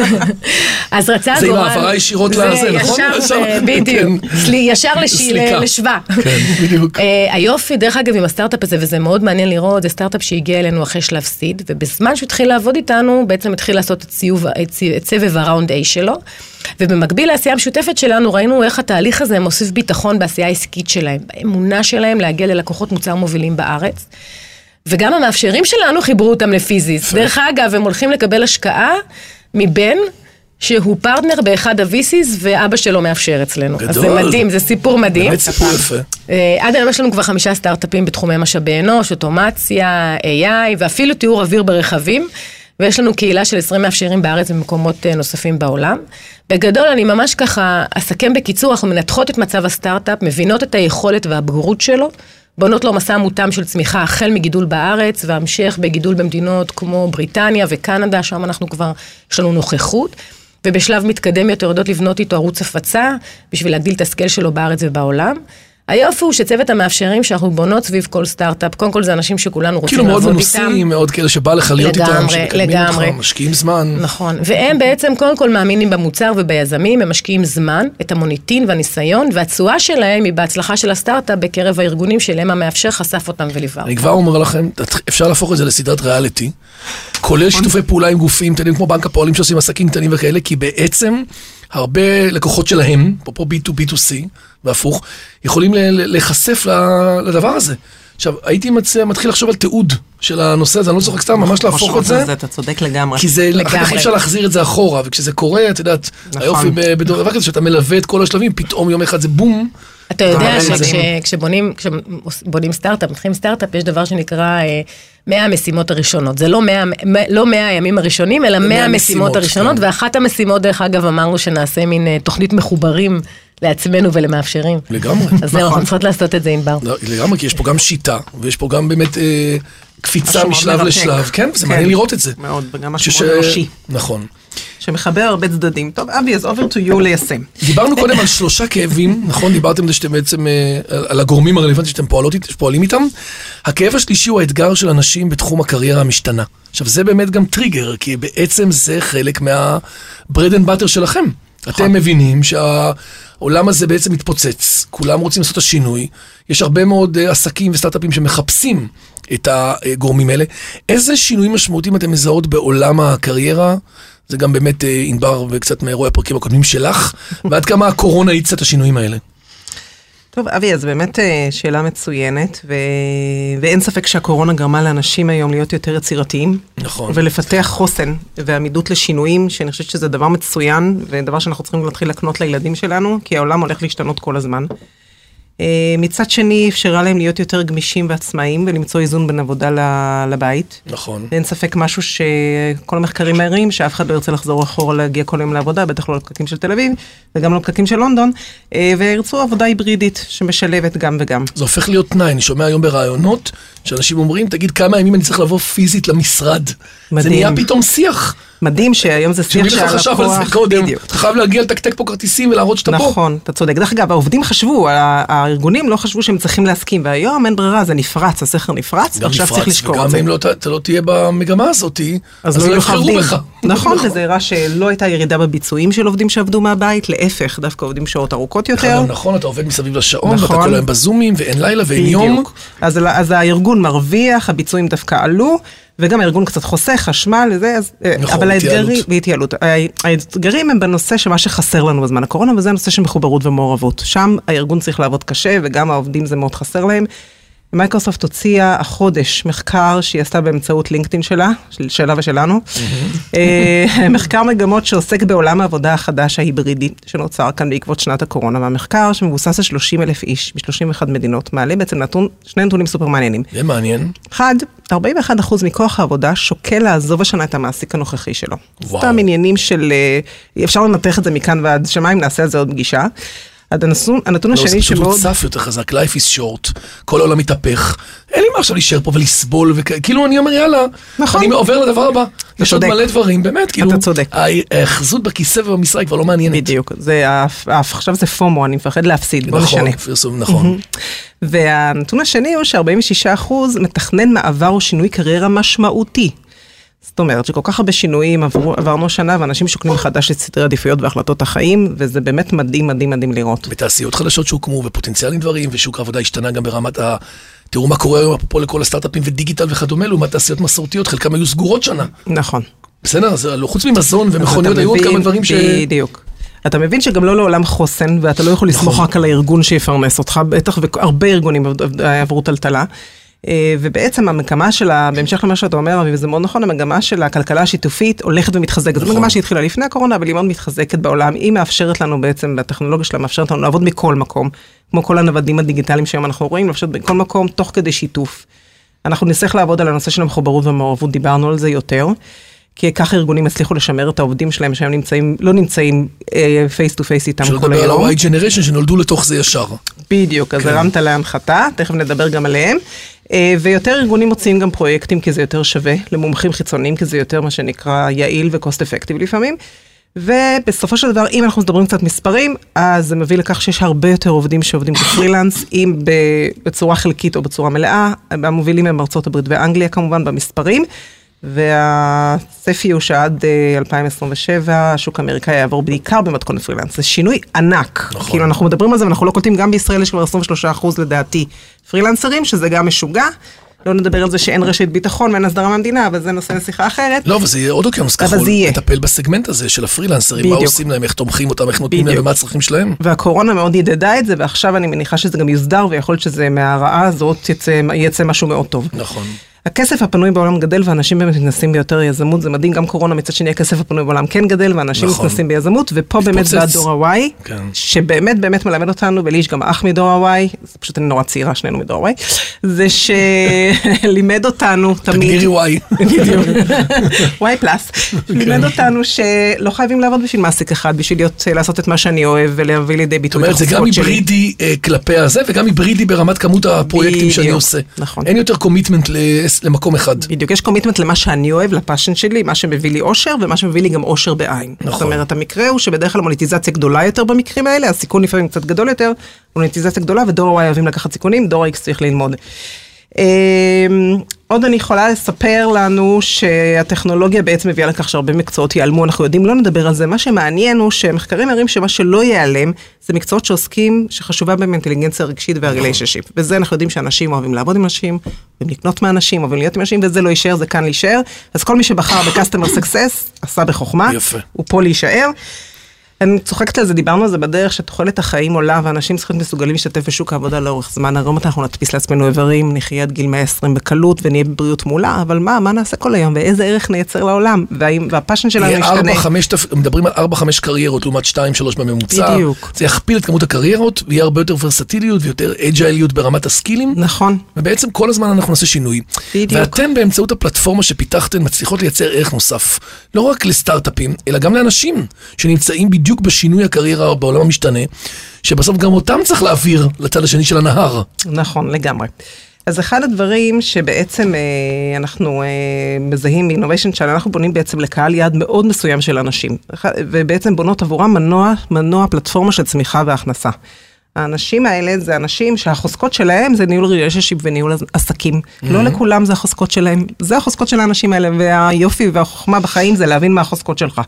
[LAUGHS] אז רצה זה עם הגורל... העברה ישירות זה לזה, נכון? אה, בדיוק. כן. ישר סליקה. לשווה. כן, בדיוק. אה, היופי, דרך אגב, עם הסטארט-אפ הזה, וזה מאוד מעניין לראות, זה סטארט-אפ שהגיע אלינו אחרי שלב סיד, ובזמן שהוא התחיל לעבוד איתנו, בעצם התחיל לעשות את סבב הראונד A שלו, ובמקביל לעשייה המשותפת שלנו, ראינו איך התהליך הזה מוסיף ביטחון בעשייה העסקית שלהם, באמונה שלהם להגיע ללקוחות מוצר מובילים בארץ. וגם המאפשרים שלנו חיברו אותם לפיזיס. דרך אגב, הם הולכים לקבל השקעה מבן שהוא פרטנר באחד ה-VCs ואבא שלו מאפשר אצלנו. אז זה גדול. מדהים, זה סיפור מדהים. באמת סיפור יפה. אה, עד היום יש לנו כבר חמישה סטארט-אפים בתחומי משאבי אנוש, אוטומציה, AI ואפילו תיאור אוויר ברכבים. ויש לנו קהילה של 20 מאפשרים בארץ ובמקומות אה, נוספים בעולם. בגדול, אני ממש ככה אסכם בקיצור, אנחנו מנתחות את מצב הסטארט-אפ, מבינות את היכולת והבגרות שלו, בונות לו מסע מותאם של צמיחה החל מגידול בארץ והמשך בגידול במדינות כמו בריטניה וקנדה, שם אנחנו כבר, יש לנו נוכחות. ובשלב מתקדם יותר יודעות לבנות איתו ערוץ הפצה, בשביל להגדיל את ה scale שלו בארץ ובעולם. היופי הוא שצוות המאפשרים שאנחנו בונות סביב כל סטארט-אפ, קודם כל זה אנשים שכולנו רוצים כאילו מאוד לעבוד איתם. מנוסים, מאוד כאלה שבא לך להיות איתם, שמקדמים לגמרי. אותך, משקיעים זמן. נכון, והם בעצם קודם כל מאמינים במוצר וביזמים, הם משקיעים זמן, את המוניטין והניסיון, והתשואה שלהם היא בהצלחה של הסטארט-אפ בקרב הארגונים שאליהם המאפשר חשף אותם וליווה אותם. אני כבר אומר לכם, אפשר להפוך את זה לסדרת ריאליטי, כולל שיתופי פעולה עם גופים, יודעים, כמו בנק הפועלים שעושים עסקים קטנים וכאלה, כי בעצם הרבה לקוחות שלהם, אפרופו B2B2C והפוך, יכולים להיחשף לדבר הזה. עכשיו, הייתי מציע, מתחיל לחשוב על תיעוד של הנושא הזה, אני לא צוחק סתם, ממש להפוך חושבות את זה. על אתה צודק לגמרי. כי זה, אחר כך לגמרי. אי אפשר להחזיר את זה אחורה, וכשזה קורה, את יודעת, נכון. היופי בדבר כזה, שאתה מלווה את כל השלבים, פתאום יום אחד זה בום. אתה יודע אה. שכשבונים כשבונים סטארט-אפ, מתחילים סטארט-אפ, יש דבר שנקרא אה, 100 המשימות הראשונות. זה לא 100, לא 100 הימים הראשונים, אלא 100 100 המשימות משימות, הראשונות, כן. ואחת המשימות, דרך אגב, אמרנו שנעשה מין אה, תוכנית מחוברים לעצמנו ולמאפשרים. לגמרי. אז זהו, אנחנו צריכות לעשות את זה, ענבר. לא, לגמרי, כי יש פה גם שיטה, ויש פה גם באמת אה, קפיצה משלב מרתק. לשלב, כן, וזה כן. מעניין לראות את זה. מאוד, וגם אני משהו מאוד אנושי, נכון. שמחבר הרבה צדדים. טוב, אבי, אז over to you ליישם. דיברנו קודם על שלושה כאבים, [LAUGHS] נכון? דיברתם על זה שאתם בעצם, אה, על הגורמים הרלוונטיים שאתם פועלות, פועלים איתם. הכאב השלישי הוא האתגר של אנשים בתחום הקריירה המשתנה. עכשיו, זה באמת גם טריגר, כי בעצם זה חלק מה-bread and butter שלכם. אתם מבינים שהעולם הזה בעצם מתפוצץ, כולם רוצים לעשות את השינוי, יש הרבה מאוד אה, עסקים וסטארט-אפים שמחפשים את הגורמים האלה. איזה שינויים משמעותיים אתם מזהות בעולם הקריירה? זה גם באמת אה, ענבר וקצת מאירועי הפרקים הקודמים שלך, [LAUGHS] ועד כמה הקורונה האיצה את השינויים האלה. טוב, אבי, אז באמת אה, שאלה מצוינת, ו... ואין ספק שהקורונה גרמה לאנשים היום להיות יותר יצירתיים. נכון. ולפתח חוסן ועמידות לשינויים, שאני חושבת שזה דבר מצוין, ודבר שאנחנו צריכים להתחיל לקנות לילדים שלנו, כי העולם הולך להשתנות כל הזמן. אה, מצד שני, אפשרה להם להיות יותר גמישים ועצמאיים ולמצוא איזון בין עבודה לבית. נכון. אין ספק משהו שכל המחקרים מראים שאף אחד לא ירצה לחזור אחורה להגיע כל יום לעבודה, בטח לא לפקקים של תל אביב וגם לא לפקקים של לונדון, אה, וירצו עבודה היברידית שמשלבת גם וגם. זה הופך להיות תנאי, אני שומע היום בראיונות, שאנשים אומרים, תגיד כמה ימים אני צריך לבוא פיזית למשרד. זה מדהים. נהיה פתאום שיח. מדהים שהיום זה שיח שמי בכלל שהלקוח... חשב על זה קודם, בדיוק. אתה חייב להגיע לתקתק פה כרטיסים ולהראות שאתה פה. נכון, אתה צודק. דרך אגב, העובדים חשבו, הארגונים לא חשבו שהם צריכים להסכים, והיום אין ברירה, זה נפרץ, הסכר נפרץ, ועכשיו צריך לשקור את וגם זה. אם לא, אתה לא תהיה במגמה הזאת, אז לא לך יבחרו. בך. [LAUGHS] נכון, וזה הראה שלא הייתה ירידה בביצועים של עובדים שעבדו מהבית, להפך, דווקא עובדים שעות ארוכות יותר. נכון, נכון, אתה עובד מסביב לשעון, נכון. ואתה כל היום בזומים, ואין לילה ואין יום. אז הארגון מרוויח, הביצועים דווקא עלו, וגם הארגון קצת חוסך, חשמל, וזה, אז, אה, נכון, אבל האתגרים, התייעלות. והתייעלות, ה- האתגרים הם בנושא שמה שחסר לנו בזמן הקורונה, וזה הנושא של מחוברות ומעורבות. שם הארגון צריך לעבוד קשה, וגם העובדים זה מאוד חסר להם. מייקרוסופט הוציאה החודש מחקר שהיא עשתה באמצעות לינקדאין שלה, של- שלה ושלנו. אה, מחקר מגמות שעוסק בעולם העבודה החדש ההיברידי שנוצר כאן בעקבות שנת הקורונה, והמחקר שמבוסס על 30 אלף איש ב-31 מדינות, מעלה בעצם נתון, שני נתונים סופר מעניינים. זה מעניין. אחד, 41% מכוח העבודה שוקל לעזוב השנה את המעסיק הנוכחי שלו. וואו. סתם עניינים של, אה, אפשר לנתח את זה מכאן ועד שמיים, נעשה על זה עוד פגישה. הנתון, הנתון לא, זה השני פשוט שמאוד... מוצף יותר חזק, life is short, כל העולם מתהפך. אין לי מה עכשיו להישאר פה ולסבול, וכאילו אני אומר יאללה, נכון. אני עובר לדבר הבא. יש עוד. מלא דברים, באמת, כאילו, אתה צודק. ההאחזות בכיסא ובמשרה היא כבר לא מעניינת. בדיוק, זה, ה- עכשיו זה פומו, אני מפחד להפסיד, בוא נכון, נשנה. פרסום, נכון. והנתון השני הוא ש-46% מתכנן מעבר או שינוי קריירה משמעותי. זאת אומרת שכל כך הרבה שינויים עברו, עברנו שנה ואנשים שוקלים מחדש את סדרי עדיפויות והחלטות החיים, וזה באמת מדהים, מדהים, מדהים לראות. ותעשיות חדשות שהוקמו, ופוטנציאלים דברים, ושוק העבודה השתנה גם ברמת ה... תראו מה קורה היום אפרופו לכל הסטארט-אפים ודיגיטל וכדומה, לעומת תעשיות מסורתיות, חלקם היו סגורות שנה. נכון. בסדר, אז לא, חוץ ממזון ומכוניות, היו עוד כמה דברים ש... בדיוק. אתה מבין שגם לא לעולם חוסן, ואתה לא יכול לסמוך נכון. רק על הארגון שיפרנס אותך, בטח והרבה ארגונים עברו טלטלה. אה, ובעצם המגמה שלה, בהמשך למה שאתה אומר, וזה מאוד נכון, המגמה של הכלכלה השיתופית הולכת ומתחזקת. זו נכון. מגמה שהתחילה לפני הקורונה, אבל היא מאוד מתחזקת בעולם. היא מאפשרת לנו בעצם, והטכנולוגיה שלה מאפשרת לנו לעבוד מכל מקום, כמו כל הנוודים הדיגיטליים שהיום אנחנו רואים, לאפשר בכל מקום, תוך כדי שיתוף. אנחנו נצטרך לעבוד על הנושא של המחוברות והמעורבות, דיברנו על זה יותר. כי ככה ארגונים יצליחו לשמר את העובדים שלהם שהם נמצאים, לא נמצאים face to face איתם שלא כל לדבר על היום. ה-Y Generation שנולדו לתוך זה ישר. בדיוק, אז כן. הרמת להנחתה, תכף נדבר גם עליהם. אה, ויותר ארגונים מוציאים גם פרויקטים כי זה יותר שווה, למומחים חיצוניים כי זה יותר מה שנקרא יעיל ו-cost effective לפעמים. ובסופו של דבר, אם אנחנו מדברים קצת מספרים, אז זה מביא לכך שיש הרבה יותר עובדים שעובדים כפרילנס, אם בצורה חלקית או בצורה מלאה, המובילים הם ארצות הברית ואנגליה כמובן במספרים. והצפי הוא שעד אה, 2027 השוק האמריקאי יעבור בעיקר במתכונת פרילנס. זה שינוי ענק. נכון. כאילו אנחנו מדברים על זה ואנחנו לא קולטים, גם בישראל יש כבר 23 אחוז לדעתי פרילנסרים, שזה גם משוגע. לא נדבר על זה שאין רשת ביטחון ואין הסדרה מהמדינה, אבל זה נושא לשיחה אחרת. לא, אבל זה יהיה עוד אוקיינוס אבל כחול. לטפל בסגמנט הזה של הפרילנסרים, מה. עושים להם, איך תומכים אותם, איך נותנים להם. ומה הצרכים שלהם. והקורונה מאוד עידדה את זה, ועכשיו אני מניחה שזה גם יוסדר, ויכול להיות שזה מהרעה הזאת יצא, יצא משהו מאוד טוב. נכון. הכסף הפנוי בעולם גדל ואנשים באמת מתנסים ביותר יזמות, זה מדהים, גם קורונה מצד שני הכסף הפנוי בעולם כן גדל ואנשים נכון. מתנסים ביזמות, ופה באמת. בא דור ה-Y, כן. שבאמת באמת מלמד אותנו, ולי יש גם אח מדור ה-Y, פשוט אני נורא צעירה, שנינו מדור ה-Y, זה שלימד [LAUGHS] אותנו תמיד, תגדירי וואי. בדיוק, [LAUGHS] Y פלאס, לימד אותנו שלא חייבים לעבוד בשביל מעסיק אחד, בשביל להיות, לעשות את מה שאני אוהב ולהביא לידי זאת ביטוי את אומרת, זה גם החוזקות שלי. היברידי אה, כלפי הזה, וגם היברידי ברמת כמות הפרויקטים שאני בדיוק, עושה. נכון. אין יותר קומיטמנט למקום אחד. בדיוק, יש commitment למה שאני אוהב, ל passion שלי, מה שמביא לי אושר ומה שמביא לי גם אושר בעין. נכון. זאת אומרת, המקרה הוא שבדרך כלל monetization גדולה יותר במקרים האלה, הסיכון לפעמים קצת גדול יותר, monetization גדולה ודור ה-Y אוהבים לקחת סיכונים, דור ה-X צריך ללמוד. עוד אני יכולה לספר לנו שהטכנולוגיה בעצם מביאה לכך שהרבה מקצועות ייעלמו, אנחנו יודעים, לא נדבר על זה, מה שמעניין הוא שמחקרים מראים שמה שלא ייעלם, זה מקצועות שעוסקים, שחשובה בהם האינטליגנציה הרגשית וה relationship. וזה אנחנו יודעים שאנשים אוהבים לעבוד עם אנשים, אוהבים לקנות מאנשים, אוהבים להיות עם אנשים, וזה לא יישאר, זה כאן להישאר. אז כל מי שבחר ב-customer success, עשה בחוכמה, יפה. הוא פה להישאר. אני צוחקת על זה, דיברנו על זה בדרך, שתוחלת החיים עולה ואנשים צריכים להיות מסוגלים להשתתף בשוק העבודה לאורך זמן. היום אנחנו נדפיס לעצמנו איברים, נחיה עד גיל 120 בקלות ונהיה בבריאות מעולה, אבל מה, מה נעשה כל היום ואיזה ערך נייצר לעולם? והפאשן שלנו ישתנה. מדברים על 4-5 קריירות לעומת 2-3 בממוצע. בדיוק. זה יכפיל את כמות הקריירות, ויהיה הרבה יותר ורסטיליות ויותר אג'ייליות ברמת הסקילים. נכון. ובעצם כל הזמן אנחנו נעשה שינוי. בדיוק. ואתם באמצעות הפלטפורמה שפיתחתם מצליחות לייצר ערך נוסף. לא רק לסטארט-אפים, אלא גם לאנשים שנמצאים בדיוק בשינוי הקריירה בעולם המשתנה, שבסוף גם אותם צריך להעביר לצד השני של הנהר. נכון, לגמרי. אז אחד הדברים שבעצם אה, אנחנו אה, מזהים מ-Innovation Channel, אנחנו בונים בעצם לקהל יעד מאוד מסוים של אנשים, ובעצם בונות עבורם מנוע, מנוע פלטפורמה של צמיחה והכנסה. האנשים האלה זה אנשים שהחוזקות שלהם זה ניהול ריליישנשיפ וניהול עסקים. לא לכולם זה החוזקות שלהם, זה החוזקות של האנשים האלה, והיופי והחוכמה בחיים זה להבין מה החוזקות שלך,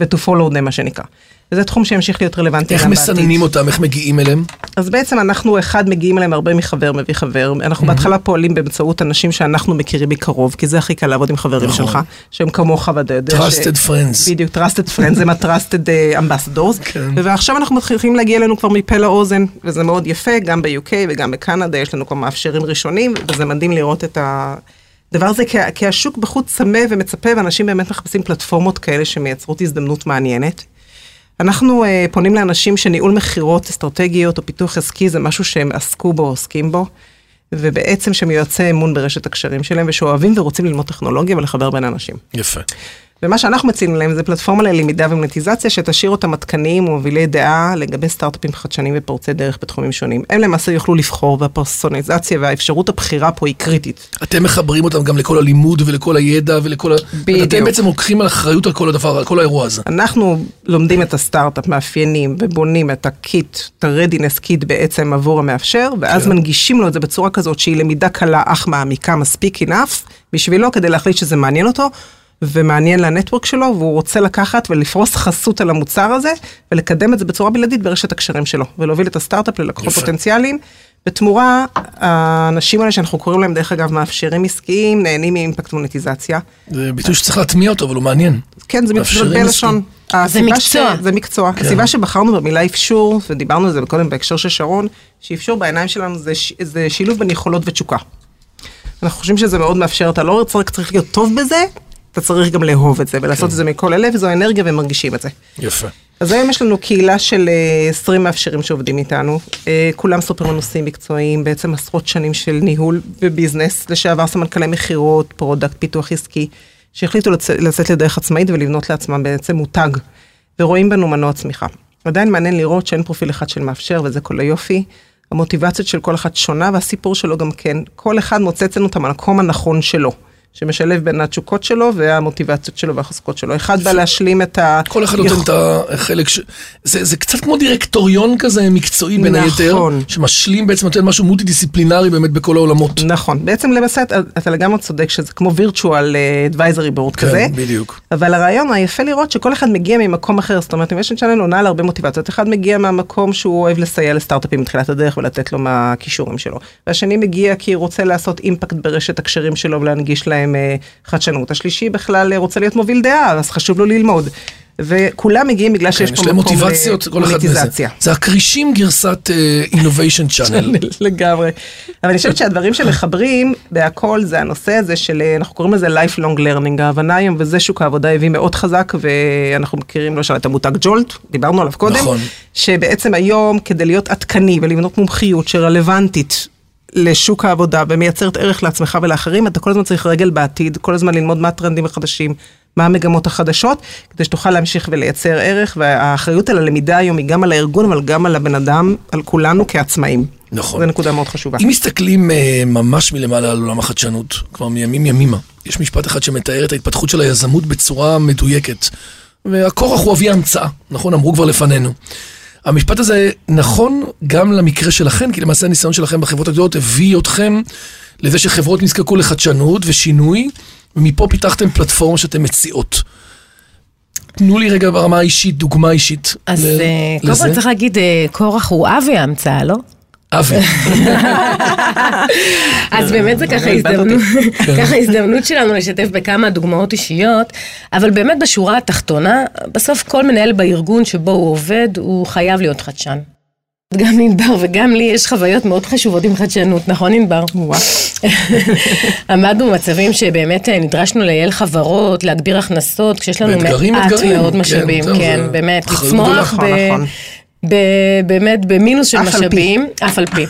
ו-to follow them מה שנקרא. וזה תחום שימשיך להיות רלוונטי איך בעתיד. מסננים אותם, איך מגיעים אליהם? אז בעצם אנחנו אחד מגיעים אליהם הרבה מחבר מביא חבר, אנחנו בהתחלה פועלים באמצעות אנשים שאנחנו מכירים מקרוב, כי זה הכי קל לעבוד עם חברים נכון. שלך, שהם כמוך ואתה יודע. Trusted friends. בדיוק, trusted friends, הם ה-trusted אה, ambassadors, כן. ועכשיו אנחנו מתחילים להגיע אלינו כבר מפה לאוזן, וזה מאוד יפה, גם ב-UK וגם בקנדה, יש לנו כבר מאפשרים ראשונים, וזה מדהים לראות את ה... הדבר הזה, כי, כי השוק בחוץ צמא ומצפה, ואנשים באמת מחפשים פלטפורמות כאלה שמייצרות הזדמנות מעניינת. אנחנו uh, פונים לאנשים שניהול מכירות אסטרטגיות או פיתוח עסקי זה משהו שהם עסקו בו, עוסקים בו, ובעצם שהם יועצי אמון ברשת הקשרים שלהם, ושאוהבים ורוצים ללמוד טכנולוגיה ולחבר בין אנשים. יפה. ומה שאנחנו מציעים להם זה פלטפורמה ללמידה ומונטיזציה שתשאיר אותם עדכניים ומובילי דעה לגבי סטארט-אפים חדשניים ופורצי דרך בתחומים שונים. הם למעשה יוכלו לבחור והפרסונליזציה והאפשרות הבחירה פה היא קריטית. אתם מחברים אותם גם לכל הלימוד ולכל הידע ולכל ה... בדיוק. אתם בעצם לוקחים על אחריות על כל הדבר, על כל האירוע הזה. אנחנו לומדים את הסטארט-אפ, מאפיינים ובונים את ה kit, את ה-readiness kit בעצם עבור המאפשר, ואז כן. מנגישים לו את זה בצורה כזאת שהיא למידה קלה אך מעמיקה מספיק enough בשבילו כדי להחליט שזה מעניין אותו. ומעניין ל network שלו, והוא רוצה לקחת ולפרוס חסות על המוצר הזה, ולקדם את זה בצורה בלעדית ברשת הקשרים שלו, ולהוביל את הסטארט-אפ ללקוחות יפה. פוטנציאליים. בתמורה, האנשים האלה שאנחנו קוראים להם, דרך אגב, מאפשרים עסקיים, נהנים מאימפקט מוניטיזציה. זה ביטוי שצריך להטמיע אותו, אבל הוא מעניין. כן, זה מאפשרים מתבלבל לשון. הסיבה מקצוע. ש... זה מקצוע. כן. הסיבה שבחרנו במילה אפשור, ודיברנו על זה קודם בהקשר של שרון, שאפשור בעיניים שלנו זה, ש... זה שילוב בין יכולות ותשוקה. אנחנו חושבים שזה מאוד מאפשר, אתה לא צריך, צריך להיות טוב בזה, אתה צריך גם לאהוב את זה, ולעשות כן. את זה מכל הלב, וזו אנרגיה ומרגישים את זה. יפה. אז היום יש לנו קהילה של אה, 20 מאפשרים שעובדים איתנו, אה, כולם סופר מנוסים מקצועיים, בעצם עשרות שנים של ניהול ו business, לשעבר סמנכ"לי מכירות, product, פיתוח עסקי, שהחליטו לצאת לדרך עצמאית ולבנות לעצמם בעצם מותג, ורואים בנו מנוע צמיחה. עדיין מעניין לראות שאין פרופיל אחד של מאפשר, וזה כל היופי. המוטיבציות של כל אחד שונה, והסיפור שלו גם כן. כל אחד מוצא אצלנו את המקום הנכון שלו. שמשלב בין התשוקות שלו והמוטיבציות שלו והחוזקות שלו. אחד בא להשלים את ה... כל אחד נותן את החלק ש... זה, זה קצת כמו דירקטוריון כזה מקצועי בין היתר, נכון. שמשלים בעצם נותן משהו מולטי דיסציפלינרי באמת בכל העולמות. נכון, בעצם למעשה אתה, אתה לגמרי צודק שזה כמו וירטואל advisory board כזה, כן, בדיוק. אבל הרעיון היפה לראות שכל אחד מגיע ממקום אחר, זאת אומרת, innovation channel עונה על הרבה מוטיבציות, אחד מגיע מהמקום שהוא אוהב לסייע לסטארט-אפים בתחילת הדרך ולתת לו מהכישורים שלו, והשני מגיע כי הוא רוצה לעשות אימפקט ברשת הקשרים שלו ולהנגיש להם אה, חדשנות, השלישי בכלל אה, רוצה להיות מוביל דעה, אז חשוב לו ללמוד. וכולם מגיעים בגלל שיש כן, פה להם מקום מוטיבציות, כל אחד. לפוליטיזציה. זה הכרישים גרסת אינוביישן [LAUGHS] צ'אנל. לגמרי. אבל אני חושבת שהדברים שמחברים בהכל זה הנושא הזה של, אה, אנחנו קוראים לזה lifelong learning, ההבנה היום, וזה שוק העבודה הביא מאוד חזק, ואנחנו מכירים למשל את המותג ג'ולט, דיברנו עליו קודם, נכון. שבעצם היום כדי להיות עדכני ולבנות מומחיות שרלוונטית לשוק העבודה ומייצרת ערך לעצמך ולאחרים, אתה כל הזמן צריך רגל בעתיד, כל הזמן ללמוד מה הטרנדים החדשים, מה המגמות החדשות, כדי שתוכל להמשיך ולייצר ערך, והאחריות על הלמידה היום היא גם על הארגון, אבל גם על הבן אדם, על כולנו כעצמאים. נכון. זו נקודה מאוד חשובה. אם מסתכלים אה, ממש מלמעלה על עולם החדשנות, כבר מימים ימימה, יש משפט אחד שמתאר את ההתפתחות של היזמות בצורה מדויקת. והכורח הוא אבי ההמצאה, נכון? אמרו כבר לפנינו. המשפט הזה נכון גם למקרה שלכם, כי למעשה הניסיון שלכם בחברות הגדולות הביא אתכם לזה שחברות נזקקו לחדשנות ושינוי, ומפה פיתחתם פלטפורמה שאתם מציעות. תנו לי רגע ברמה האישית, דוגמה אישית. אז ל- אה, קודם. כל צריך להגיד, אה, קורח הוא אבי ההמצאה, לא? אבי. [LAUGHS] אז באמת זה ככה הזדמנות, ככה הזדמנות שלנו לשתף בכמה דוגמאות אישיות, אבל באמת בשורה התחתונה, בסוף כל מנהל בארגון שבו הוא עובד, הוא חייב להיות חדשן. גם ענבר וגם לי יש חוויות מאוד חשובות עם חדשנות, נכון ענבר? [LAUGHS] עמדנו במצבים שבאמת אה, נדרשנו לייעל חברות, להגביר הכנסות, כשיש לנו מעט מאוד כן, משאבים, כן, באמת, לצמוח. נכון, ב- נכון. ב- באמת במינוס של. משאבים, אף על פי.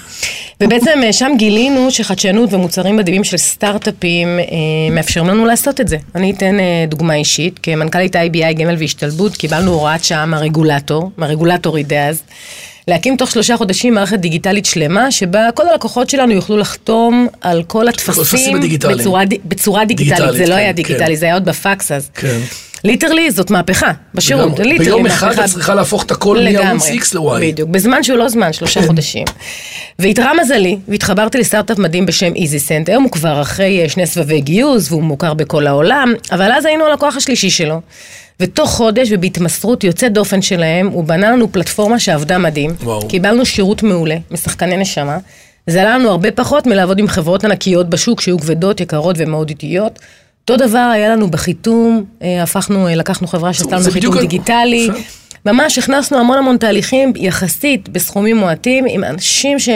ובעצם אה, שם גילינו שחדשנות ומוצרים מדהימים של סטארט-אפים אה, מאפשרים לנו לעשות את זה. אני אתן אה, דוגמה אישית, כמנכ"לית IBI גמל והשתלמות, קיבלנו הוראת שעה מהרגולטור, מהרגולטורית דאז. להקים תוך שלושה חודשים מערכת דיגיטלית שלמה, שבה כל הלקוחות שלנו יוכלו לחתום על כל הטפסים. בצורה, בצורה דיגיטלית, דיגיטלית, זה לא כן, היה כן. דיגיטלי, זה היה עוד בפקס אז. כן. literally זאת מהפכה, בשירות. literally ביום אחד מהפכה. את צריכה להפוך את הכל מערוץ X ל-Y. בדיוק, בזמן שהוא לא זמן, שלושה חודשים. והתרע מזלי, והתחברתי לסטארט-אפ מדהים בשם איזי סנט. היום הוא כבר אחרי אה, שני סבבי גיוס, והוא מוכר בכל העולם, אבל אז היינו הלקוח השלישי שלו. ותוך חודש ובהתמסרות יוצאת דופן שלהם, הוא בנה לנו פלטפורמה שעבדה מדהים. וואו. קיבלנו שירות מעולה, משחקני נשמה. זה עלה לנו הרבה פחות מלעבוד עם חברות ענקיות בשוק שהיו כבדות, יקרות ומאוד איטיות. אותו דבר היה לנו בחיתום, אה, הפכנו, אה, לקחנו חברה שעשתה לנו חיתום דיגיטלי. ממש הכנסנו המון המון תהליכים יחסית בסכומים מועטים, עם אנשים ש...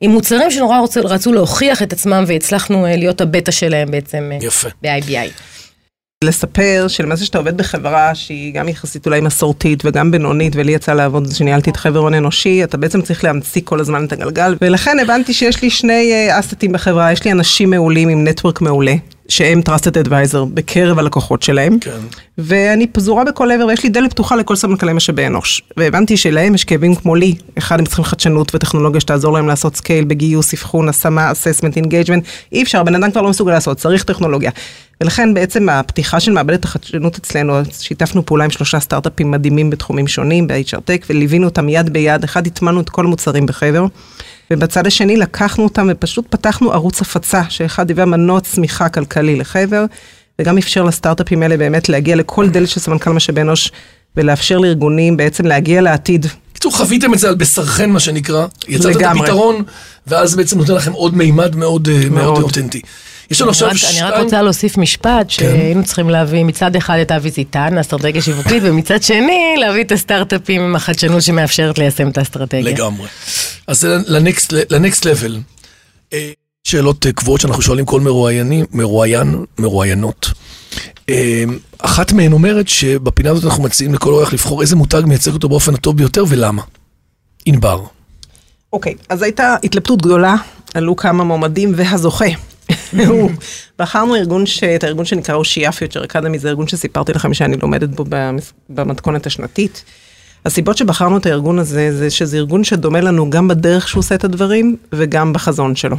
עם מוצרים שנורא רצו, רצו להוכיח את עצמם והצלחנו אה, להיות הבטא שלהם בעצם יפה. ב-IBI. לספר שלמעשה שאתה עובד בחברה שהיא גם יחסית אולי מסורתית וגם בינונית, ולי יצא לעבוד כשניהלתי את חבר הון אנושי, אתה בעצם צריך להמציא כל הזמן את הגלגל, ולכן הבנתי שיש לי שני אסטים בחברה, יש לי אנשים מעולים עם נטוורק מעולה, שהם trusted advisor בקרב הלקוחות שלהם, כן. ואני פזורה בכל עבר, ויש לי דלת פתוחה לכל סמנכ"לי משאבי אנוש. והבנתי שלהם יש כאבים כמו לי, אחד הם צריכים חדשנות וטכנולוגיה שתעזור להם לעשות scale בגיוס, אבחון, השמה, assessment, engagement, אי אפשר, בן אדם כבר לא מסוגל לעשות, צריך טכנולוגיה. ולכן בעצם הפתיחה של מעבדת החדשנות אצלנו, שיתפנו פעולה עם שלושה סטארט-אפים מדהימים בתחומים שונים, ב-HR Tech, וליווינו אותם יד ביד, אחד הטמענו את כל המוצרים בחבר. ובצד השני לקחנו אותם ופשוט פתחנו ערוץ הפצה, שאחד היווה מנוע צמיחה כלכלי לחבר, וגם אפשר לסטארט-אפים האלה באמת להגיע לכל דלת של סמנכ"ל משאבי אנוש, ולאפשר לארגונים בעצם להגיע לעתיד. בקיצור, חוויתם את זה על בשרכן, מה שנקרא. יצרתם את לגמרי. הפתרון, ואז בעצם נותן לכם עוד מימד מאוד אה, מאוד מאוד. אותנטי. יש לנו עכשיו רק- אני רק שתיים... רוצה להוסיף משפט, שהיינו צריכים להביא מצד אחד את אבי זיתן, האסטרטגיה שיווקית, [LAUGHS] ומצד שני להביא את הסטארט-אפים עם החדשנות שמאפשרת ליישם את האסטרטגיה. לגמרי. אז זה לנקסט לבל. אה, שאלות אה, קבועות שאנחנו שואלים כל מרואיינים, מרואיין, מרואיינות. אה, אחת מהן אומרת שבפינה הזאת אנחנו מציעים לכל אורח לבחור איזה מותג מייצג אותו באופן הטוב ביותר ולמה. ענבר. אוקיי, אז הייתה התלבטות גדולה, עלו כמה מועמדים והזוכה. [LAUGHS] בחרנו ארגון, ש... את הארגון שנקרא אושייה פיוטר אקדמי, זה ארגון שסיפרתי לכם שאני לומדת בו. במתכונת השנתית. הסיבות שבחרנו את הארגון הזה, זה שזה ארגון שדומה לנו גם בדרך שהוא עושה את הדברים, וגם בחזון שלו.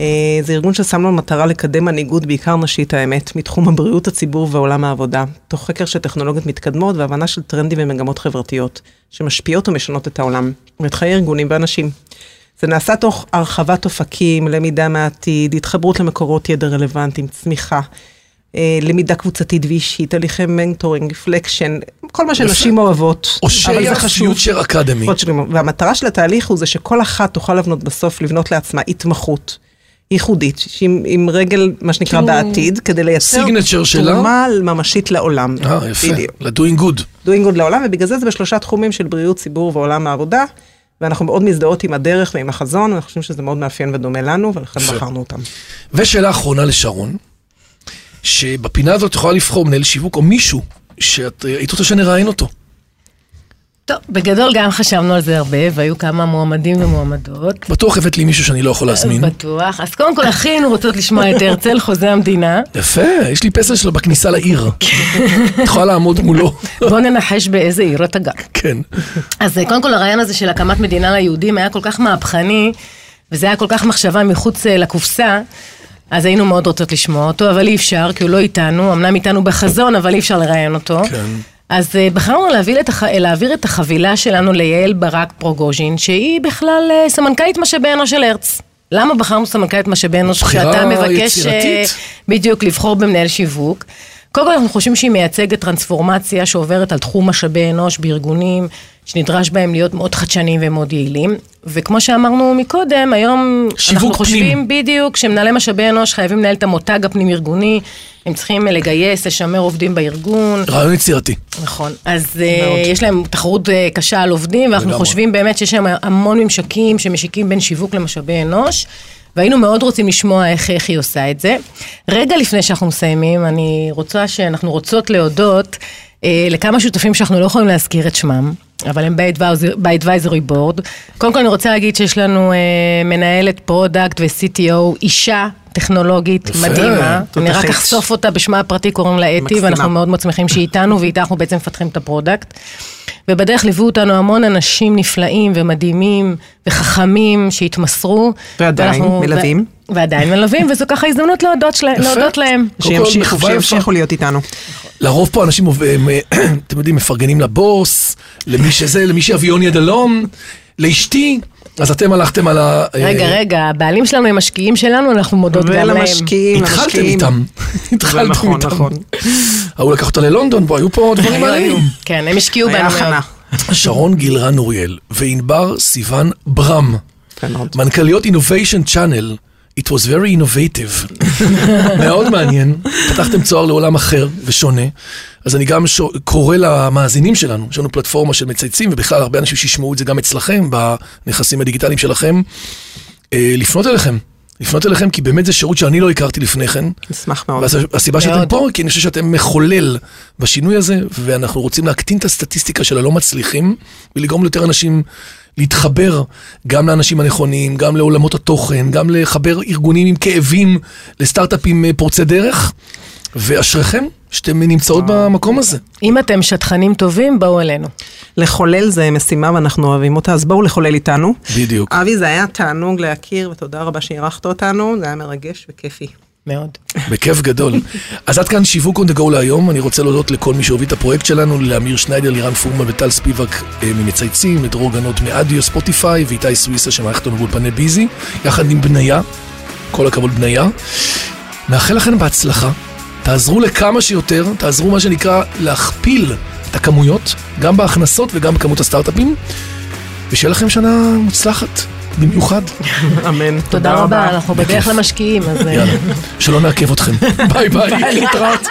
אה, זה ארגון ששם לו מטרה לקדם מנהיגות, בעיקר נשית האמת, מתחום הבריאות הציבור ועולם העבודה, תוך חקר של טכנולוגיות מתקדמות והבנה של טרנדים ומגמות חברתיות, שמשפיעות ומשנות את העולם, ואת חיי ארגונים ואנשים. זה נעשה תוך הרחבת אופקים, למידה מהעתיד, התחברות למקורות ידע רלוונטיים, צמיחה, אה, למידה קבוצתית ואישית, הליכי mentoring, reflection, כל מה שנשים אוהבות, או אבל זה שיהיה חשוב. Future Academy. עוד שנים. והמטרה של התהליך הוא זה שכל אחת תוכל לבנות בסוף, לבנות לעצמה התמחות ייחודית, שעם, עם רגל, מה שנקרא, כאילו, בעתיד, כדי לייצר? תרומה ממשית לעולם. אה, יפה. ל-doing good. doing good לעולם, ובגלל זה זה בשלושה תחומים של בריאות, ציבור ועולם העבודה, ואנחנו מאוד מזדהות עם הדרך ועם החזון, ואנחנו חושבים שזה מאוד מאפיין ודומה לנו, ולכן יפה. בחרנו אותם. ושאלה אחרונה לשרון, שבפינה הזאת את יכולה לבחור מנהל שיווק או מישהו שאת אה, היית רוצה שנראיין אותו. טוב, בגדול גם חשבנו על זה הרבה, והיו כמה מועמדים ומועמדות. בטוח הבאת לי מישהו שאני לא יכול להזמין. בטוח. אז קודם כל, הכי היינו רוצות לשמוע את הרצל, חוזה המדינה. יפה, יש לי פסל שלו בכניסה לעיר. את יכולה לעמוד מולו. בוא ננחש באיזה עיר אתה גר. כן. אז אה, קודם כל הרעיון הזה של הקמת מדינה ליהודים היה כל כך מהפכני, וזה היה כל כך מחשבה מחוץ אה, לקופסה, אז היינו מאוד רוצות לשמוע אותו, אבל אי אפשר, כי הוא לא איתנו, אמנם איתנו בחזון, אבל אי אפשר לראיין אותו. כן. אז אה, בחרנו להעביר את, הח... להעביר את החבילה שלנו ליעל ברק פרוגוז'ין, שהיא בכלל אה, סמנכ"לית משאבי אנוש של הרץ. למה בחרנו סמנכ"לית משאבי אנוש כשאתה מבקש אה, יצירתית. בדיוק לבחור במנהל שיווק? קודם כל אנחנו חושבים שהיא מייצגת טרנספורמציה שעוברת על תחום משאבי אנוש בארגונים, שנדרש בהם להיות מאוד חדשניים ומאוד יעילים. וכמו שאמרנו מקודם, היום אנחנו חושבים פנים. בדיוק שמנהלי משאבי אנוש חייבים לנהל את המותג הפנים-ארגוני, הם צריכים לגייס, לשמר עובדים בארגון. רעיון יצירתי. נכון, אז אה, יש להם תחרות אה, קשה על עובדים, ואנחנו לגמרי. חושבים באמת שיש להם המון ממשקים שמשיקים בין שיווק למשאבי אנוש, והיינו מאוד רוצים לשמוע איך, איך היא עושה את זה. רגע לפני שאנחנו מסיימים, אני רוצה שאנחנו רוצות להודות אה, לכמה שותפים שאנחנו לא יכולים להזכיר את שמם. אבל הם ב-advisory board. קודם כל אני רוצה להגיד שיש לנו אה, מנהלת product ו-CTO, אישה טכנולוגית יפה, מדהימה. אני רק. אחשוף אותה בשמה הפרטי, קוראים לה אתי. ואנחנו מאוד מאוד שמחים שהיא איתנו, ואיתה אנחנו בעצם מפתחים את ה product. ובדרך ליוו אותנו המון אנשים נפלאים ומדהימים וחכמים שהתמסרו. ועדיין ואנחנו- מלווים. ועדיין מלווים, וזו ככה הזדמנות להודות, שלה, להודות להם. שימשיכו. שימשיכו להיות איתנו. לרוב פה אנשים, [CLEARS THROAT] אתם יודעים, מפרגנים לבוס, למי שזה, למי שאביון יד הלום, לאשתי, אז אתם הלכתם על ה... אה, רגע, רגע, הבעלים שלנו הם משקיעים שלנו, אנחנו מודות גם להם. ולמשקיעים, התחלתם. איתם. [LAUGHS] התחלתם נכון, איתם. נכון. ההוא לקח אותה ללונדון, בוא, היו פה דברים מעניינים. היו. כן, הם השקיעו היה בנו מאוד. הכנה. שרון גילרן אוריאל וענבר סיוון ברם, מאוד. מנכ"ליות Innovation Channel. It was very innovative. [LAUGHS] מאוד מעניין. פתחתם צוהר לעולם אחר ושונה. אז אני גם שו- קורא למאזינים שלנו, יש לנו פלטפורמה של מצייצים, ובכלל הרבה אנשים שישמעו את זה גם אצלכם, בנכסים הדיגיטליים שלכם, אה, לפנות אליכם. לפנות אליכם, כי באמת זה שירות שאני לא הכרתי לפני כן. נשמח מאוד. והסיבה שאתם. פה, כי אני חושב שאתם מחולל בשינוי הזה, ואנחנו רוצים להקטין את הסטטיסטיקה של הלא מצליחים, ולגרום ליותר אנשים להתחבר גם לאנשים הנכונים, גם לעולמות התוכן, גם לחבר ארגונים עם כאבים לסטארט-אפים אה, פורצי דרך, ואשריכם שאתם נמצאות במקום הזה. אם אתם שטחנים טובים, בואו אלינו. לחולל זה משימה ואנחנו אוהבים אותה, אז בואו לחולל איתנו. בדיוק. אבי, זה היה תענוג להכיר, ותודה רבה שאירחת אותנו, זה היה מרגש וכיפי. מאוד. בכיף גדול. [LAUGHS] אז עד כאן שיווק on the go להיום, אני רוצה להודות לכל מי שהוביל את הפרויקט שלנו, לאמיר שניידר, לירן פורמן וטל ספיבק אה, ממצייצים, לדרור גנות מאדיו, ספוטיפיי, ואיתי סוויסה שמערכת לנו באולפני ביזי, יחד עם בניה, כל הכבוד בניה. מאחל לכם בהצלחה, תעזרו לכמה שיותר, תעזרו מה שנקרא להכפיל את הכמויות, גם בהכנסות וגם בכמות הסטארט-אפים, ושיהיה לכם שנה מוצלחת, במיוחד. [LAUGHS] אמן. תודה רבה, אנחנו. בדרך למשקיעים, אז... יאללה, שלא נעכב אתכם. [LAUGHS] ביי ביי. להתראות.